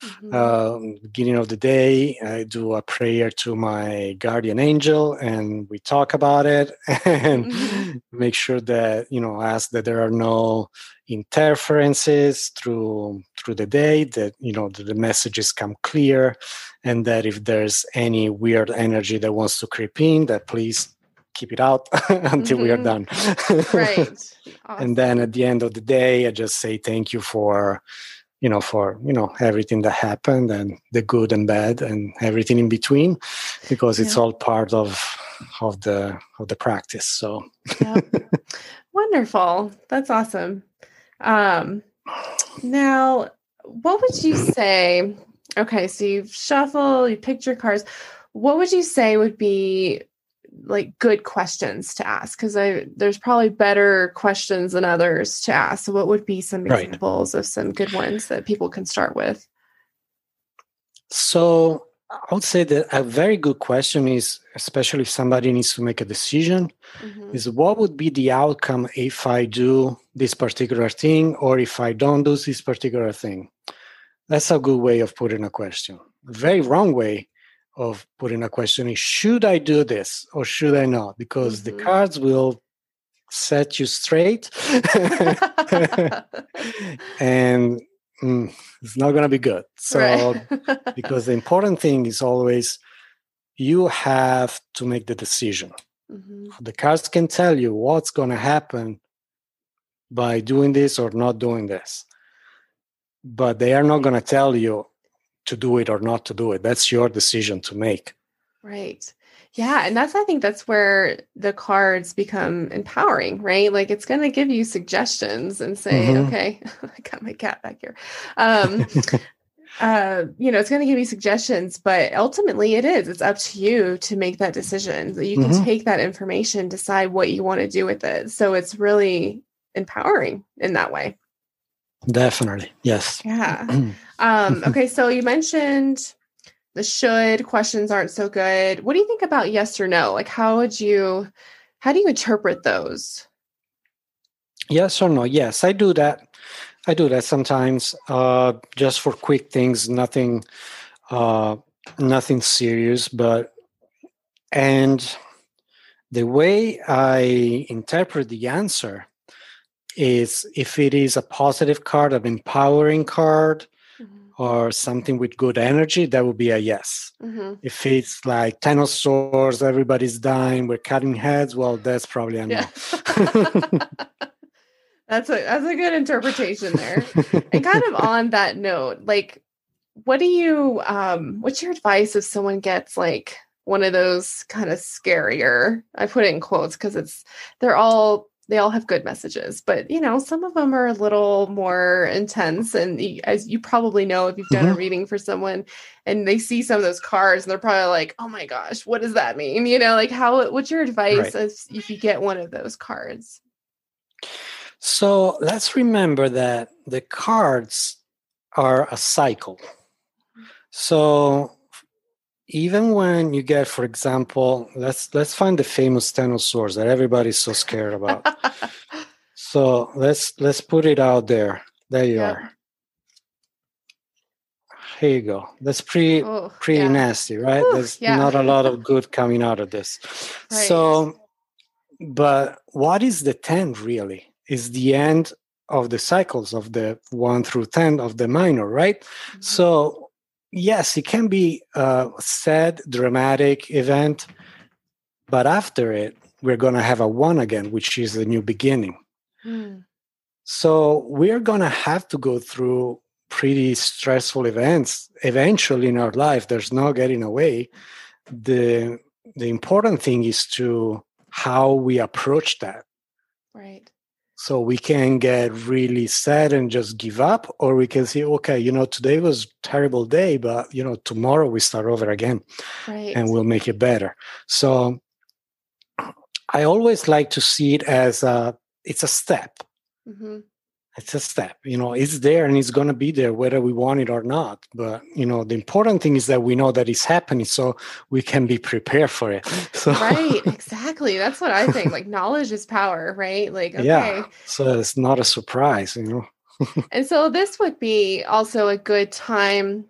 Speaker 2: Mm-hmm. Uh, beginning of the day, I do a prayer to my guardian angel, and we talk about it and mm-hmm. make sure that you know ask that there are no interferences through through the day. That you know the messages come clear, and that if there's any weird energy that wants to creep in, that please keep it out until mm-hmm. we are mm-hmm.
Speaker 1: done. right.
Speaker 2: Awesome. And then at the end of the day, I just say thank you for you know for you know everything that happened and the good and bad and everything in between because it's yeah. all part of of the of the practice so yeah.
Speaker 1: wonderful that's awesome um now what would you say okay so you've shuffled you picked your cards what would you say would be like good questions to ask because I there's probably better questions than others to ask. So what would be some examples right. of some good ones that people can start with?
Speaker 2: So I would say that a very good question is, especially if somebody needs to make a decision, mm-hmm. is what would be the outcome if I do this particular thing or if I don't do this particular thing? That's a good way of putting a question. A very wrong way of putting a question is should I do this or should I not? Because mm-hmm. the cards will set you straight and mm, it's not going to be good. So, right. because the important thing is always you have to make the decision. Mm-hmm. The cards can tell you what's going to happen by doing this or not doing this, but they are not going to tell you to do it or not to do it. That's your decision to make.
Speaker 1: Right. Yeah, and that's I think that's where the cards become empowering, right? Like it's going to give you suggestions and say, mm-hmm. okay, I got my cat back here. Um, uh, you know, it's going to give you suggestions, but ultimately it is. It's up to you to make that decision. That You can mm-hmm. take that information, decide what you want to do with it. So it's really empowering in that way.
Speaker 2: Definitely. Yes.
Speaker 1: Yeah. um, okay. So you mentioned the should questions aren't so good. What do you think about yes or no? Like, how would you, how do you interpret those?
Speaker 2: Yes or no? Yes, I do that. I do that sometimes, uh, just for quick things, nothing, uh, nothing serious. But and the way I interpret the answer is if it is a positive card, an empowering card, mm-hmm. or something with good energy, that would be a yes. Mm-hmm. If it's like Ten of Swords, everybody's dying, we're cutting heads, well, that's probably a no.
Speaker 1: Yeah. That's a that's a good interpretation there. and kind of on that note, like what do you um what's your advice if someone gets like one of those kind of scarier I put it in quotes because it's they're all they all have good messages but you know some of them are a little more intense and as you probably know if you've done mm-hmm. a reading for someone and they see some of those cards and they're probably like oh my gosh what does that mean you know like how what's your advice right. if, if you get one of those cards
Speaker 2: so let's remember that the cards are a cycle. So even when you get, for example, let's let's find the famous Ten of Swords that everybody's so scared about. so let's let's put it out there. There you are. Here you go. That's pretty Ooh, pretty yeah. nasty, right? Ooh, There's yeah. not a lot of good coming out of this. Right. So, but what is the ten really? is the end of the cycles of the 1 through 10 of the minor right mm-hmm. so yes it can be a sad dramatic event but after it we're going to have a 1 again which is a new beginning. Mm. so we're going to have to go through pretty stressful events eventually in our life. There's no getting away. The the important thing is to how we approach that.
Speaker 1: Right
Speaker 2: so we can get really sad and just give up, or we can say, okay, you know, today was terrible day, but you know, tomorrow we start over again, right. and we'll make it better. So I always like to see it as a it's a step. Mm-hmm it's a step you know it's there and it's going to be there whether we want it or not but you know the important thing is that we know that it's happening so we can be prepared for it so
Speaker 1: right exactly that's what i think like knowledge is power right? Like okay. yeah
Speaker 2: so it's not a surprise you know.
Speaker 1: And so this would be also a good time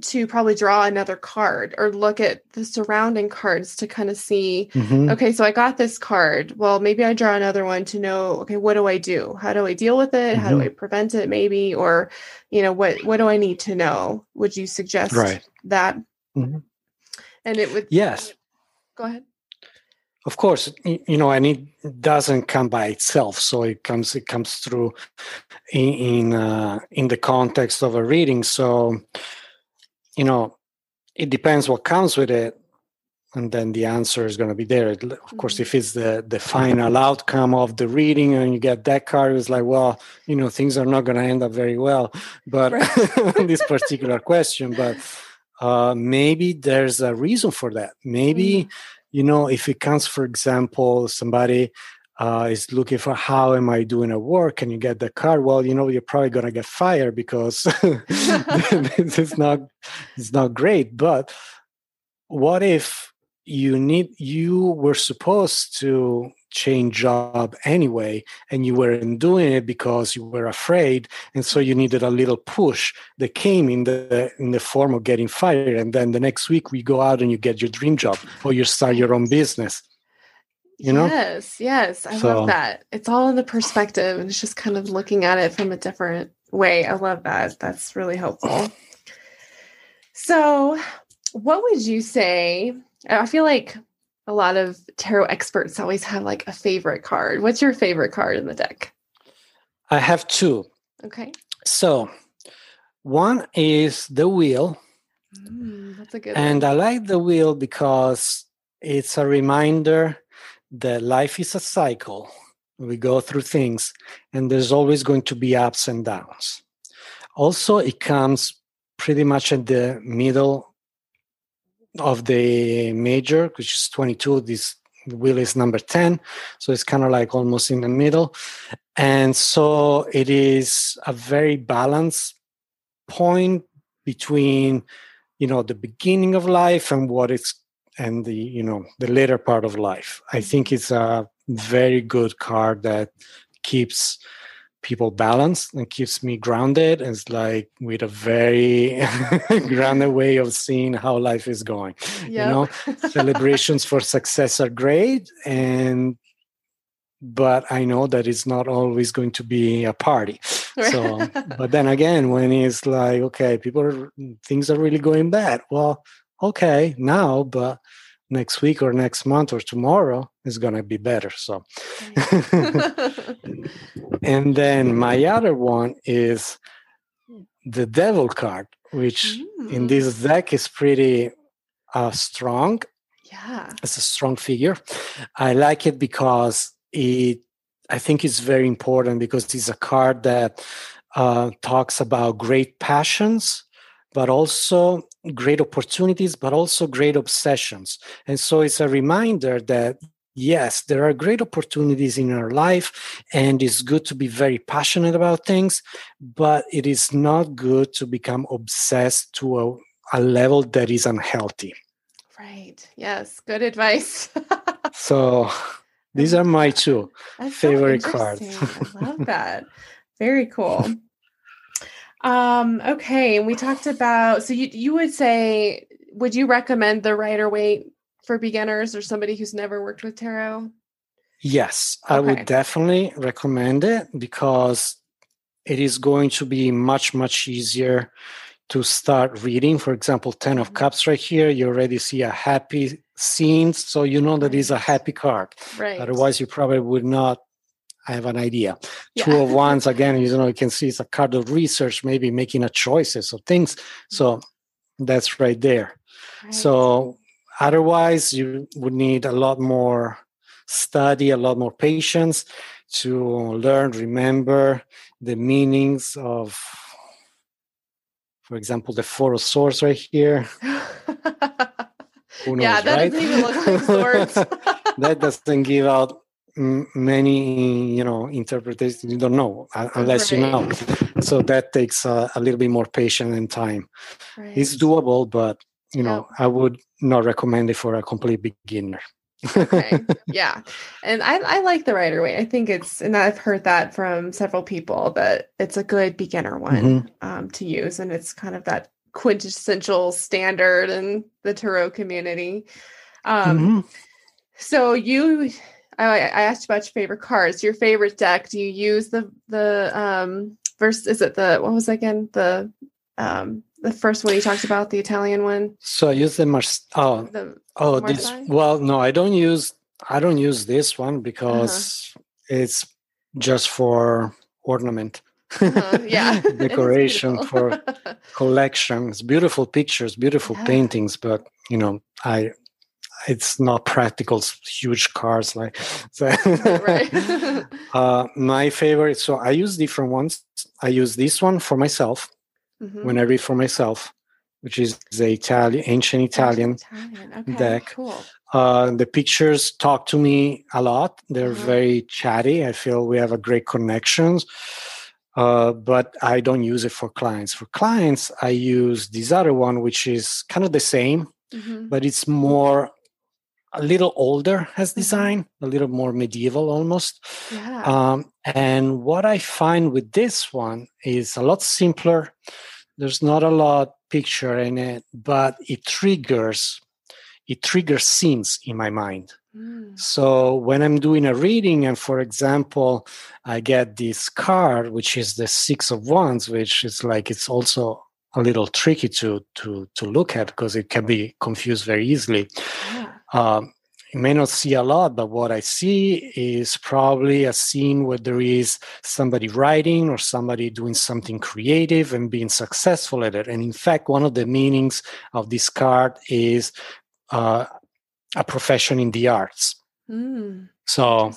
Speaker 1: to probably draw another card or look at the surrounding cards to kind of see mm-hmm. okay so i got this card well maybe i draw another one to know okay what do i do how do i deal with it mm-hmm. how do mm-hmm. i prevent it maybe or you know what what do i need to know would you suggest right. that mm-hmm. and it would
Speaker 2: yes
Speaker 1: go ahead
Speaker 2: of course you know and it doesn't come by itself so it comes it comes through in in, uh, in the context of a reading so you know, it depends what comes with it, and then the answer is going to be there. Of course, mm-hmm. if it's the the final outcome of the reading and you get that card, it's like, well, you know, things are not going to end up very well. But right. this particular question, but uh, maybe there's a reason for that. Maybe. Mm. You know, if it comes, for example, somebody uh, is looking for how am I doing at work, and you get the card. Well, you know you're probably gonna get fired because this is not it's not great. But what if you need you were supposed to change job anyway and you weren't doing it because you were afraid and so you needed a little push that came in the in the form of getting fired and then the next week we go out and you get your dream job or you start your own business you know?
Speaker 1: Yes yes i so, love that. It's all in the perspective and it's just kind of looking at it from a different way. I love that. That's really helpful. So what would you say? I feel like a lot of tarot experts always have like a favorite card. What's your favorite card in the deck?
Speaker 2: I have two.
Speaker 1: Okay.
Speaker 2: So one is the wheel.
Speaker 1: Mm, that's a good
Speaker 2: and
Speaker 1: one.
Speaker 2: i like the wheel because it's a reminder that life is a cycle. We go through things, and there's always going to be ups and downs. Also, it comes pretty much at the middle of the major, which is 22. This wheel is number 10. So it's kind of like almost in the middle. And so it is a very balanced point between, you know, the beginning of life and what it's and the you know the later part of life i think it's a very good card that keeps people balanced and keeps me grounded. It's like with a very grounded way of seeing how life is going. Yep. You know, celebrations for success are great, and but I know that it's not always going to be a party. So, but then again, when it's like, okay, people are things are really going bad. Well, okay, now, but next week or next month or tomorrow is going to be better so. And then my other one is the devil card which mm. in this deck is pretty uh, strong.
Speaker 1: Yeah.
Speaker 2: It's a strong figure. I like it because it i think it's very important because it's a card that uh, talks about great passions but also great opportunities, but also great obsessions. And so it's a reminder that yes, there are great opportunities in our life, and it's good to be very passionate about things, but it is not good to become obsessed to a, a level that is unhealthy.
Speaker 1: Right. Yes. Good advice.
Speaker 2: so these are my two That's favorite so cards.
Speaker 1: I love that. Very cool. Um, okay, and we talked about so you you would say would you recommend the Rider Waite for beginners or somebody who's never worked with tarot?
Speaker 2: Yes, okay. I would definitely recommend it because it is going to be much much easier to start reading. For example, 10 of mm-hmm. Cups right here, you already see a happy scene, so you know that is a happy card.
Speaker 1: Right.
Speaker 2: Otherwise, you probably would not I have an idea. Yeah. Two of Wands, again, you know, you can see it's a card of research, maybe making a choices of things. Mm-hmm. So that's right there. Right. So otherwise, you would need a lot more study, a lot more patience to learn, remember the meanings of, for example, the four of swords right here.
Speaker 1: Knows, yeah, that right? doesn't even look like swords.
Speaker 2: that doesn't give out many you know interpretations you don't know unless right. you know so that takes a, a, little bit more patience and time right. it's doable but you know i would not recommend it for a complete beginner
Speaker 1: okay yeah and I, I like the Rider Waite i think it's and i've heard that from several people that it's a good beginner one mm-hmm. um, to use and it's kind of that quintessential standard in the tarot community um, mm-hmm. so you I, I asked you about your favorite cards. Your favorite deck? Do you use the the um first? Is it the what was it again? The um the first one you talked about, the Italian one.
Speaker 2: So I use the Mars. Oh, the oh, this. Well, no, I don't use. I don't use this one because uh-huh. it's just for ornament. Uh-huh.
Speaker 1: Yeah,
Speaker 2: decoration for collections. Beautiful pictures, beautiful yeah. paintings, but you know, I it's not practical huge cars like so right. uh, my favorite so i use different ones i use this one for myself mm-hmm. when i read for myself which is the italian ancient italian, italian. Okay, deck cool. uh, the pictures talk to me a lot they're mm-hmm. very chatty i feel we have a great connections uh, but I don't use it for clients. For clients, I use this other one, which is kind of the same, mm-hmm. but it's more a little older as mm-hmm. design, a little more medieval almost. Yeah. Um, and what I find with this one is a lot simpler. There's not a lot picture in it, but it triggers it triggers scenes in my mind. Mm. So when I'm doing a reading, and for example, I get this card, which is the Six of Wands, which is like it's also a little tricky to to to look at because it can be confused very easily. Um, you may not see a lot, but what I see is probably a scene where there is somebody writing or somebody doing something creative and being successful at it. And in fact, one of the meanings of this card is uh, a profession in the arts.
Speaker 1: Mm,
Speaker 2: So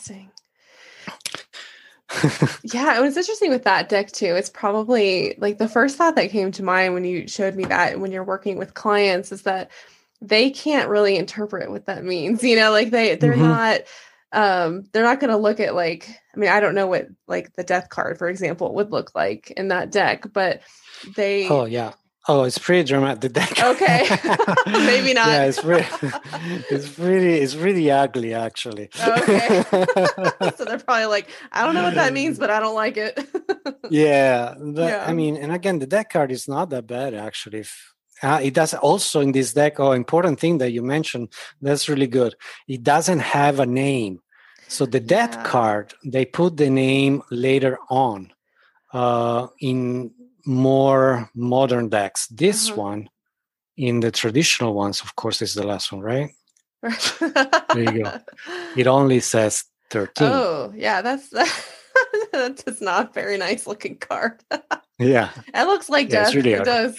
Speaker 1: yeah, it was interesting with that deck too. It's probably like the first thought that came to mind when you showed me that when you're working with clients is that they can't really interpret what that means. You know, like they they're
Speaker 2: Mhm.
Speaker 1: not um they're not going to look at like I mean, I don't know what like the death card for example would look like in that deck, but they
Speaker 2: oh yeah. Oh, it's pretty dramatic. The deck.
Speaker 1: Okay. Maybe not.
Speaker 2: Yeah, it's pretty. it's really, it's really ugly, actually.
Speaker 1: Okay. so they're probably like, I don't know what that means, but I don't like it.
Speaker 2: yeah, but,
Speaker 1: Yeah.
Speaker 2: I mean, and again, the deck card is not that bad actually. If, uh, it does also in this deck. Oh, important thing that you mentioned. That's really good. It doesn't have a name, so the death
Speaker 1: Yeah.
Speaker 2: card they put the name later on uh, in more modern decks. This
Speaker 1: Uh-huh.
Speaker 2: one, in the traditional ones, of course, is the last one, right?
Speaker 1: there
Speaker 2: you go. It only says thirteen.
Speaker 1: Oh, yeah, that's that is not a very nice looking card.
Speaker 2: Yeah,
Speaker 1: it looks like
Speaker 2: Yeah,
Speaker 1: death.
Speaker 2: really
Speaker 1: it does.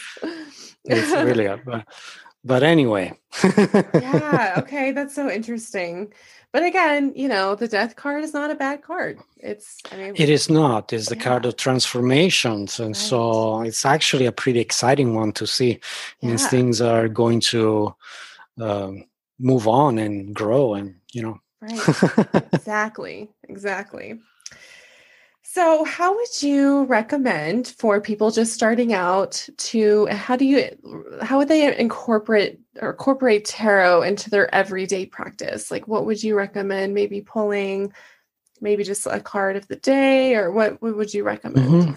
Speaker 2: It's really up. But, but anyway.
Speaker 1: yeah, okay, that's so interesting. But again, you know, the death card is not a bad card. It's I mean
Speaker 2: It is not. It's the card of transformations. And so it's actually a pretty exciting one to see. Means things are going to um, move on and grow and, you know.
Speaker 1: right. exactly. Exactly. So, how would you recommend for people just starting out to how do you how would they incorporate or incorporate tarot into their everyday practice? Like what would you recommend maybe pulling maybe just a card of the day or what, what would you recommend?
Speaker 2: Mhm.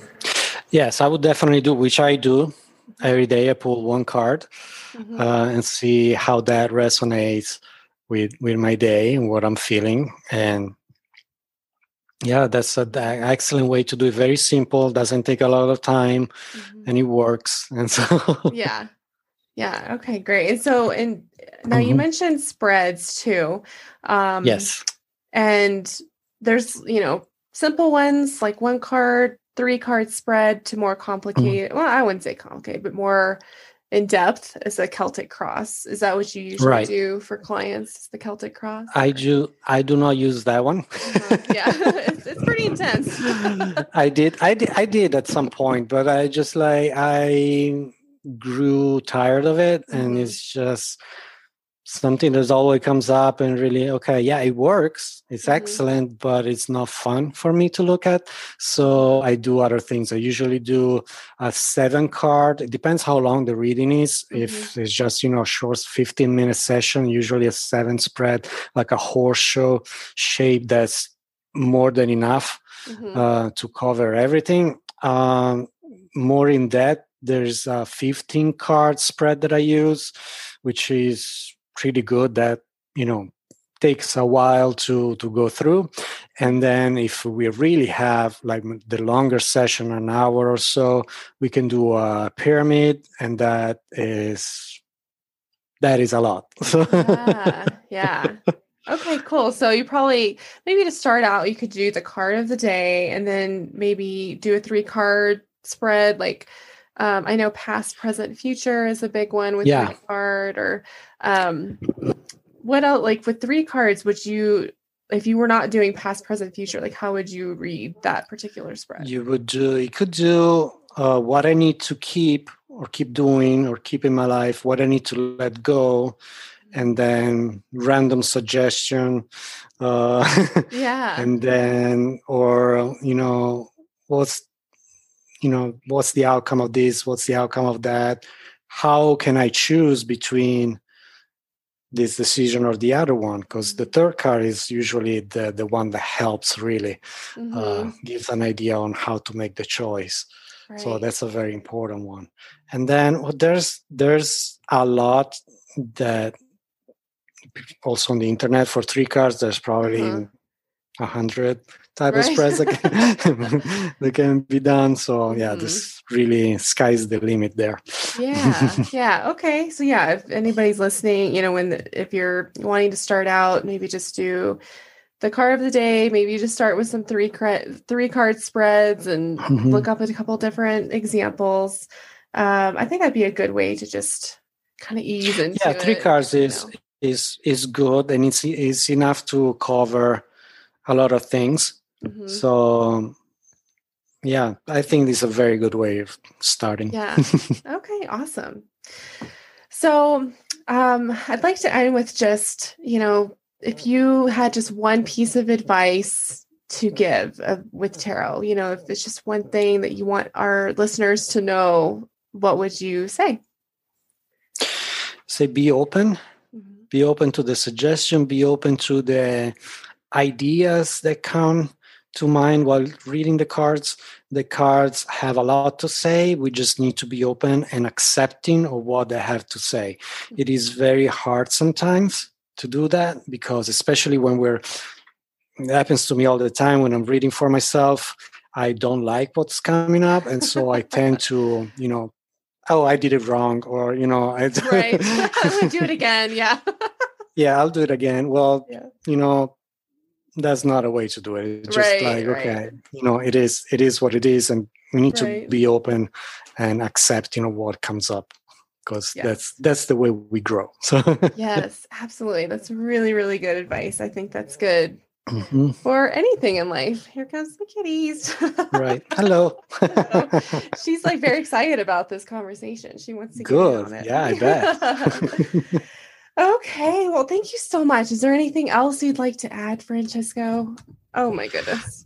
Speaker 2: yes, I would definitely do, which I do every day. I pull one card
Speaker 1: Mhm.
Speaker 2: uh, and see how that resonates with with my day and what I'm feeling. And yeah, that's an excellent way to do it. Very simple, doesn't take a lot of time,
Speaker 1: Mhm.
Speaker 2: and it works. And so
Speaker 1: yeah yeah okay great and so and now you
Speaker 2: Mhm.
Speaker 1: mentioned spreads too um
Speaker 2: yes,
Speaker 1: and there's you know simple ones like one card three card spread to more complicated well i wouldn't say complicated but more in depth is a celtic cross is that what you usually
Speaker 2: Right.
Speaker 1: do for clients the celtic cross
Speaker 2: I do. I do not use that one.
Speaker 1: Uh-huh. yeah it's, it's pretty intense
Speaker 2: I did. I did. I did at some point, but I just like I grew tired of it, and
Speaker 1: Mhm.
Speaker 2: it's just something that always comes up and really okay yeah it works it's
Speaker 1: Mhm.
Speaker 2: excellent but it's not fun for me to look at so i do other things i usually do a seven card it depends how long the reading is if it's just you know short 15 minute session usually a seven spread like a horse show shape that's more than enough
Speaker 1: Mhm.
Speaker 2: uh, to cover everything. Um, more in depth, there's a 15 card spread that I use, which is pretty good. That you know takes a while to to go through, and then if we really have like the longer session, an hour or so, we can do a pyramid, and that is that is a lot. So
Speaker 1: yeah, yeah. Okay, cool. So you probably maybe to start out, you could do the card of the day, and then maybe do a three card spread. Like um, I know past, present, future is a big one with
Speaker 2: Yeah.
Speaker 1: card. Or um, what else? Like with three cards, would you, if you were not doing past, present, future, like how would you read that particular spread?
Speaker 2: you would do you could do uh, what i need to keep or keep doing or keep in my life what i need to let go and then random suggestion uh,
Speaker 1: yeah.
Speaker 2: and then or you know what's you know what's the outcome of this what's the outcome of that how can i choose between this decision or the other one because the third card is usually the the one that helps really
Speaker 1: Mhm,
Speaker 2: uh, gives an idea on how to make the choice. So that's a very important one. And then well, there's there's a lot that also on the internet for three cards. There's probably
Speaker 1: Uh-huh.
Speaker 2: a hundred type of
Speaker 1: Right.
Speaker 2: spreads that can, that can be done. So yeah,
Speaker 1: Mhm.
Speaker 2: this really sky's the limit there.
Speaker 1: yeah yeah okay so yeah if anybody's listening you know when the, if you're wanting to start out maybe just do the card of the day maybe you just start with some three card three card spreads and
Speaker 2: Mhm.
Speaker 1: look up a couple different examples um i think that'd be a good way to just kind of ease into
Speaker 2: yeah, three
Speaker 1: it,
Speaker 2: cards
Speaker 1: you
Speaker 2: is
Speaker 1: know.
Speaker 2: is is good and it's it's enough to cover a lot of things. Mm-hmm. So yeah, I think this is a very good way of starting.
Speaker 1: Yeah. okay, awesome. So um, I'd like to end with just, you know, if you had just one piece of advice to give uh, with tarot, you know, if it's just one thing that you want our listeners to know, what would you say?
Speaker 2: Say be open. Mm-hmm. Be open to the suggestion, be open to the ideas that come to mind while reading the cards. The cards have a lot to say. We just need to be open and accepting of what they have to say. It is mm-hmm. very hard sometimes to do that because, especially when we're, it happens to me all the time when I'm reading for myself. I don't like what's coming up. And so I tend to, you know, oh, I did it wrong, or, you know, I
Speaker 1: right. do it again. Yeah.
Speaker 2: yeah, I'll do it again. Well, yeah. you know, that's not a way to do it. It's just right, like, okay, right. you know, it is it is what it is, and we need right. to be open and accept, you know, what comes up because yes. that's that's the way we grow. So
Speaker 1: yes, absolutely. That's really really good advice. I think that's good mm-hmm. for anything in life. Here comes the kitties.
Speaker 2: right. Hello.
Speaker 1: She's like very excited about this conversation. She wants to get on it.
Speaker 2: good. Yeah, I bet.
Speaker 1: Okay. Well, thank you so much. Is there anything else you'd like to add, Francesco? Oh my goodness.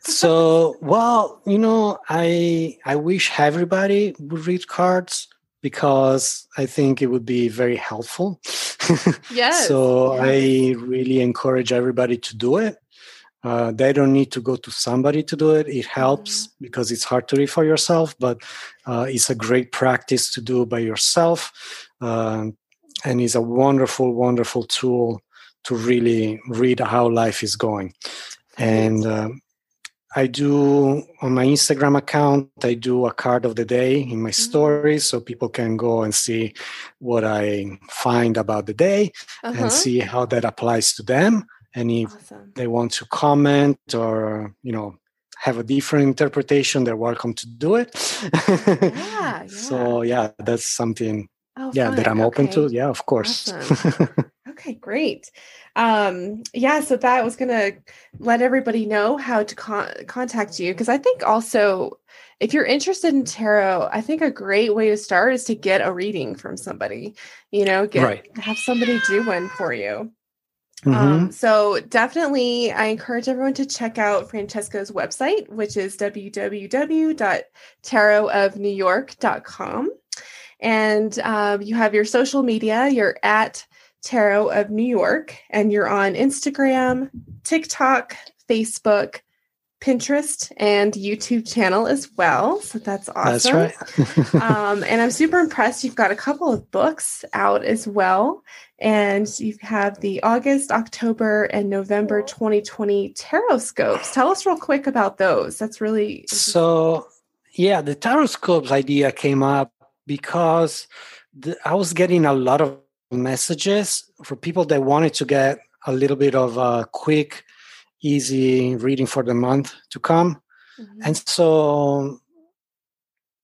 Speaker 2: so, well, you know, I I wish everybody would read cards because I think it would be very helpful.
Speaker 1: yes.
Speaker 2: so
Speaker 1: yes.
Speaker 2: I really encourage everybody to do it. Uh, they don't need to go to somebody to do it. It helps mm-hmm. because it's hard to read for yourself, but uh, it's a great practice to do by yourself. Uh, and is a wonderful, wonderful tool to really read how life is going. And um, I do on my Instagram account, I do a card of the day in my mm-hmm. stories so people can go and see what I find about the day uh-huh. and see how that applies to them. And if awesome. they want to comment or, you know, have a different interpretation, they're welcome to do it. yeah, yeah. So, yeah, that's something Oh, yeah, fun. that I'm okay. open to. Yeah, of course.
Speaker 1: Awesome. okay, great. Um, yeah, so that was gonna let everybody know how to con- contact you because I think also if you're interested in tarot, I think a great way to start is to get a reading from somebody. You know, get right. have somebody do one for you. Mm-hmm. Um, so definitely, I encourage everyone to check out Francesco's website, which is www.tarotofnewyork.com. And um, you have your social media. You're at Tarot of New York, and you're on Instagram, TikTok, Facebook, Pinterest, and YouTube channel as well. So that's awesome. That's right. um, and I'm super impressed. You've got a couple of books out as well. And you have the August, October, and November 2020 tarot scopes. Tell us real quick about those. That's really
Speaker 2: so. Yeah, the tarot scopes idea came up because the, I was getting a lot of messages for people that wanted to get a little bit of a quick, easy reading for the month to come. Mm-hmm. And so,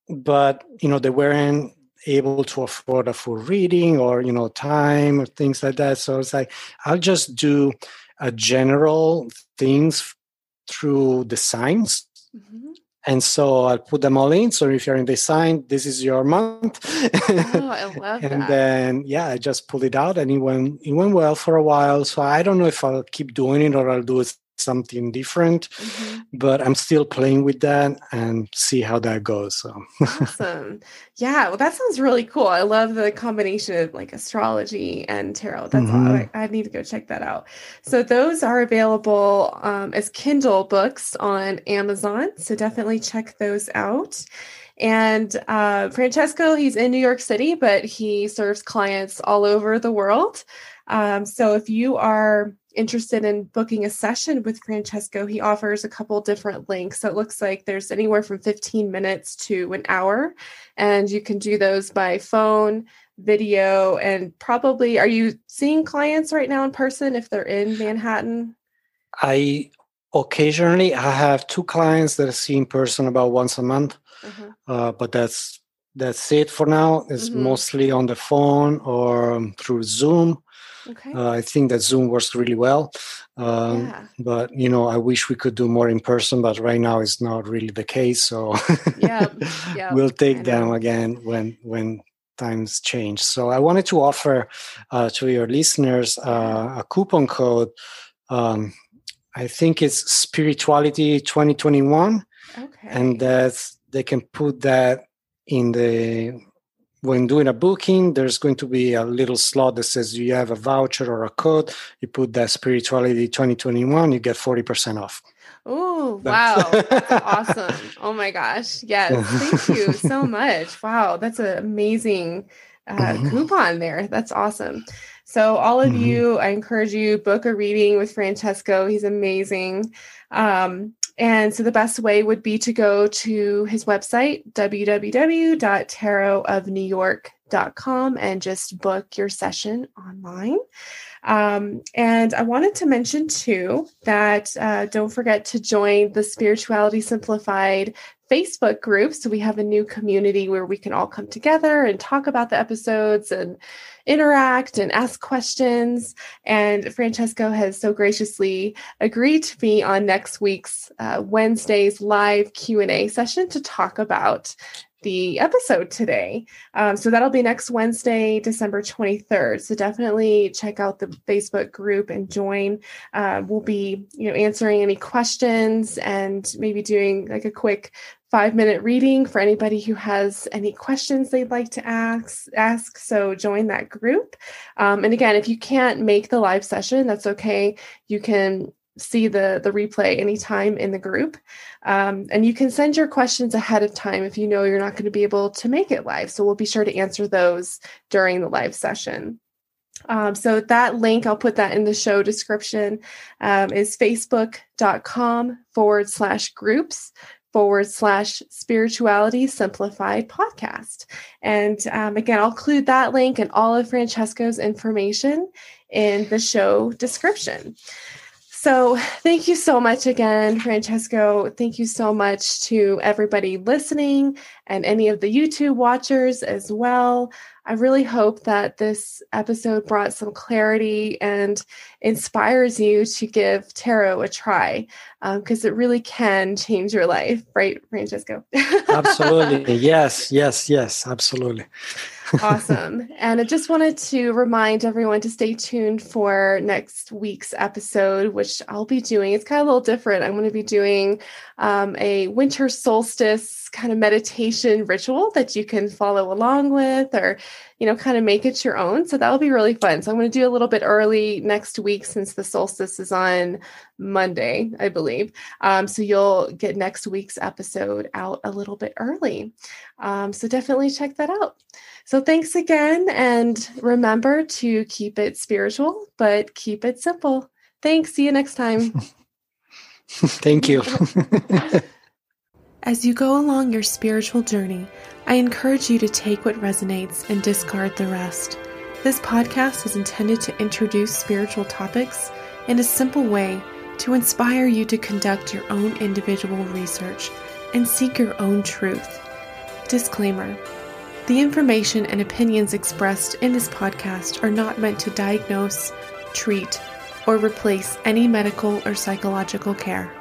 Speaker 2: but, you know, they weren't able to afford a full reading or, you know, time or things like that. So it's like, I'll just do a general things through the signs. Mm-hmm and so I'll put them all in. So if you're in design, this is your month.
Speaker 1: oh, I love
Speaker 2: and that. then yeah, I just pulled it out, and it went it went well for a while. So I don't know if I'll keep doing it or I'll do it something different mm-hmm. but i'm still playing with that and see how that goes so
Speaker 1: awesome yeah well that sounds really cool i love the combination of like astrology and tarot that's mm-hmm. all, I, I, need to go check that out so those are available um, as kindle books on amazon so definitely check those out and uh, Francesco, he's in New York City, but he serves clients all over the world. Um, so if you are interested in booking a session with Francesco, he offers a couple different links. So it looks like there's anywhere from 15 minutes to an hour, and you can do those by phone, video, and probably are you seeing clients right now in person if they're in Manhattan?
Speaker 2: I occasionally I have two clients that I see in person about once a month, uh-huh. uh, but that's that's it for now. It's mm-hmm. mostly on the phone or through Zoom. Okay. Uh, I think that Zoom works really well. Um, yeah. But you know, I wish we could do more in person, but right now it's not really the case. So yeah, yeah, we'll take them again when when times change. So I wanted to offer uh, to your listeners uh, a coupon code. Um, I think it's Spirituality 2021, okay. and that they can put that in the when doing a booking, there's going to be a little slot that says you have a voucher or a code. You put that Spirituality 2021, you get 40% off.
Speaker 1: Oh, wow. That's awesome. Oh my gosh. Yes. Thank you so much. Wow. That's an amazing uh, mm-hmm. coupon there. That's awesome. So, all of mm-hmm. you, I encourage you book a reading with Francesco. He's amazing. Um, and so the best way would be to go to his website, www.tarotofnewyork.com, and just book your session online. Um, and I wanted to mention too that uh, don't forget to join the Spirituality Simplified Facebook group. So we have a new community where we can all come together and talk about the episodes and interact and ask questions. And Francesco has so graciously agreed to be on next week's uh, Wednesday's live Q and A session to talk about the episode today. Um, so that'll be next Wednesday, December 23rd. So definitely check out the Facebook group and join. Uh, we'll be, you know, answering any questions and maybe doing like a quick five minute reading for anybody who has any questions they'd like to ask ask so join that group um, and again if you can't make the live session that's okay you can see the the replay anytime in the group um, and you can send your questions ahead of time if you know you're not going to be able to make it live so we'll be sure to answer those during the live session um, so that link, I'll put that in the show description, um, is facebook.com forward slash groups forward slash spirituality simplified podcast. And um, again, I'll include that link and all of Francesco's information in the show description. So, thank you so much again, Francesco. Thank you so much to everybody listening and any of the YouTube watchers as well. I really hope that this episode brought some clarity and inspires you to give tarot a try because um, it really can change your life, right, Francesco?
Speaker 2: absolutely. Yes, yes, yes, absolutely.
Speaker 1: Awesome. And I just wanted to remind everyone to stay tuned for next week's episode, which I'll be doing. It's kind of a little different. I'm going to be doing um, a winter solstice kind of meditation ritual that you can follow along with or you know kind of make it your own so that'll be really fun so i'm going to do a little bit early next week since the solstice is on monday i believe. Um, so you'll get next week's episode out a little bit early. Um, so definitely check that out. So thanks again and remember to keep it spiritual but keep it simple. Thanks. See you next time.
Speaker 2: Thank you.
Speaker 1: As you go along your spiritual journey, I encourage you to take what resonates and discard the rest. This podcast is intended to introduce spiritual topics in a simple way to inspire you to conduct your own individual research and seek your own truth. Disclaimer The information and opinions expressed in this podcast are not meant to diagnose, treat, or replace any medical or psychological care.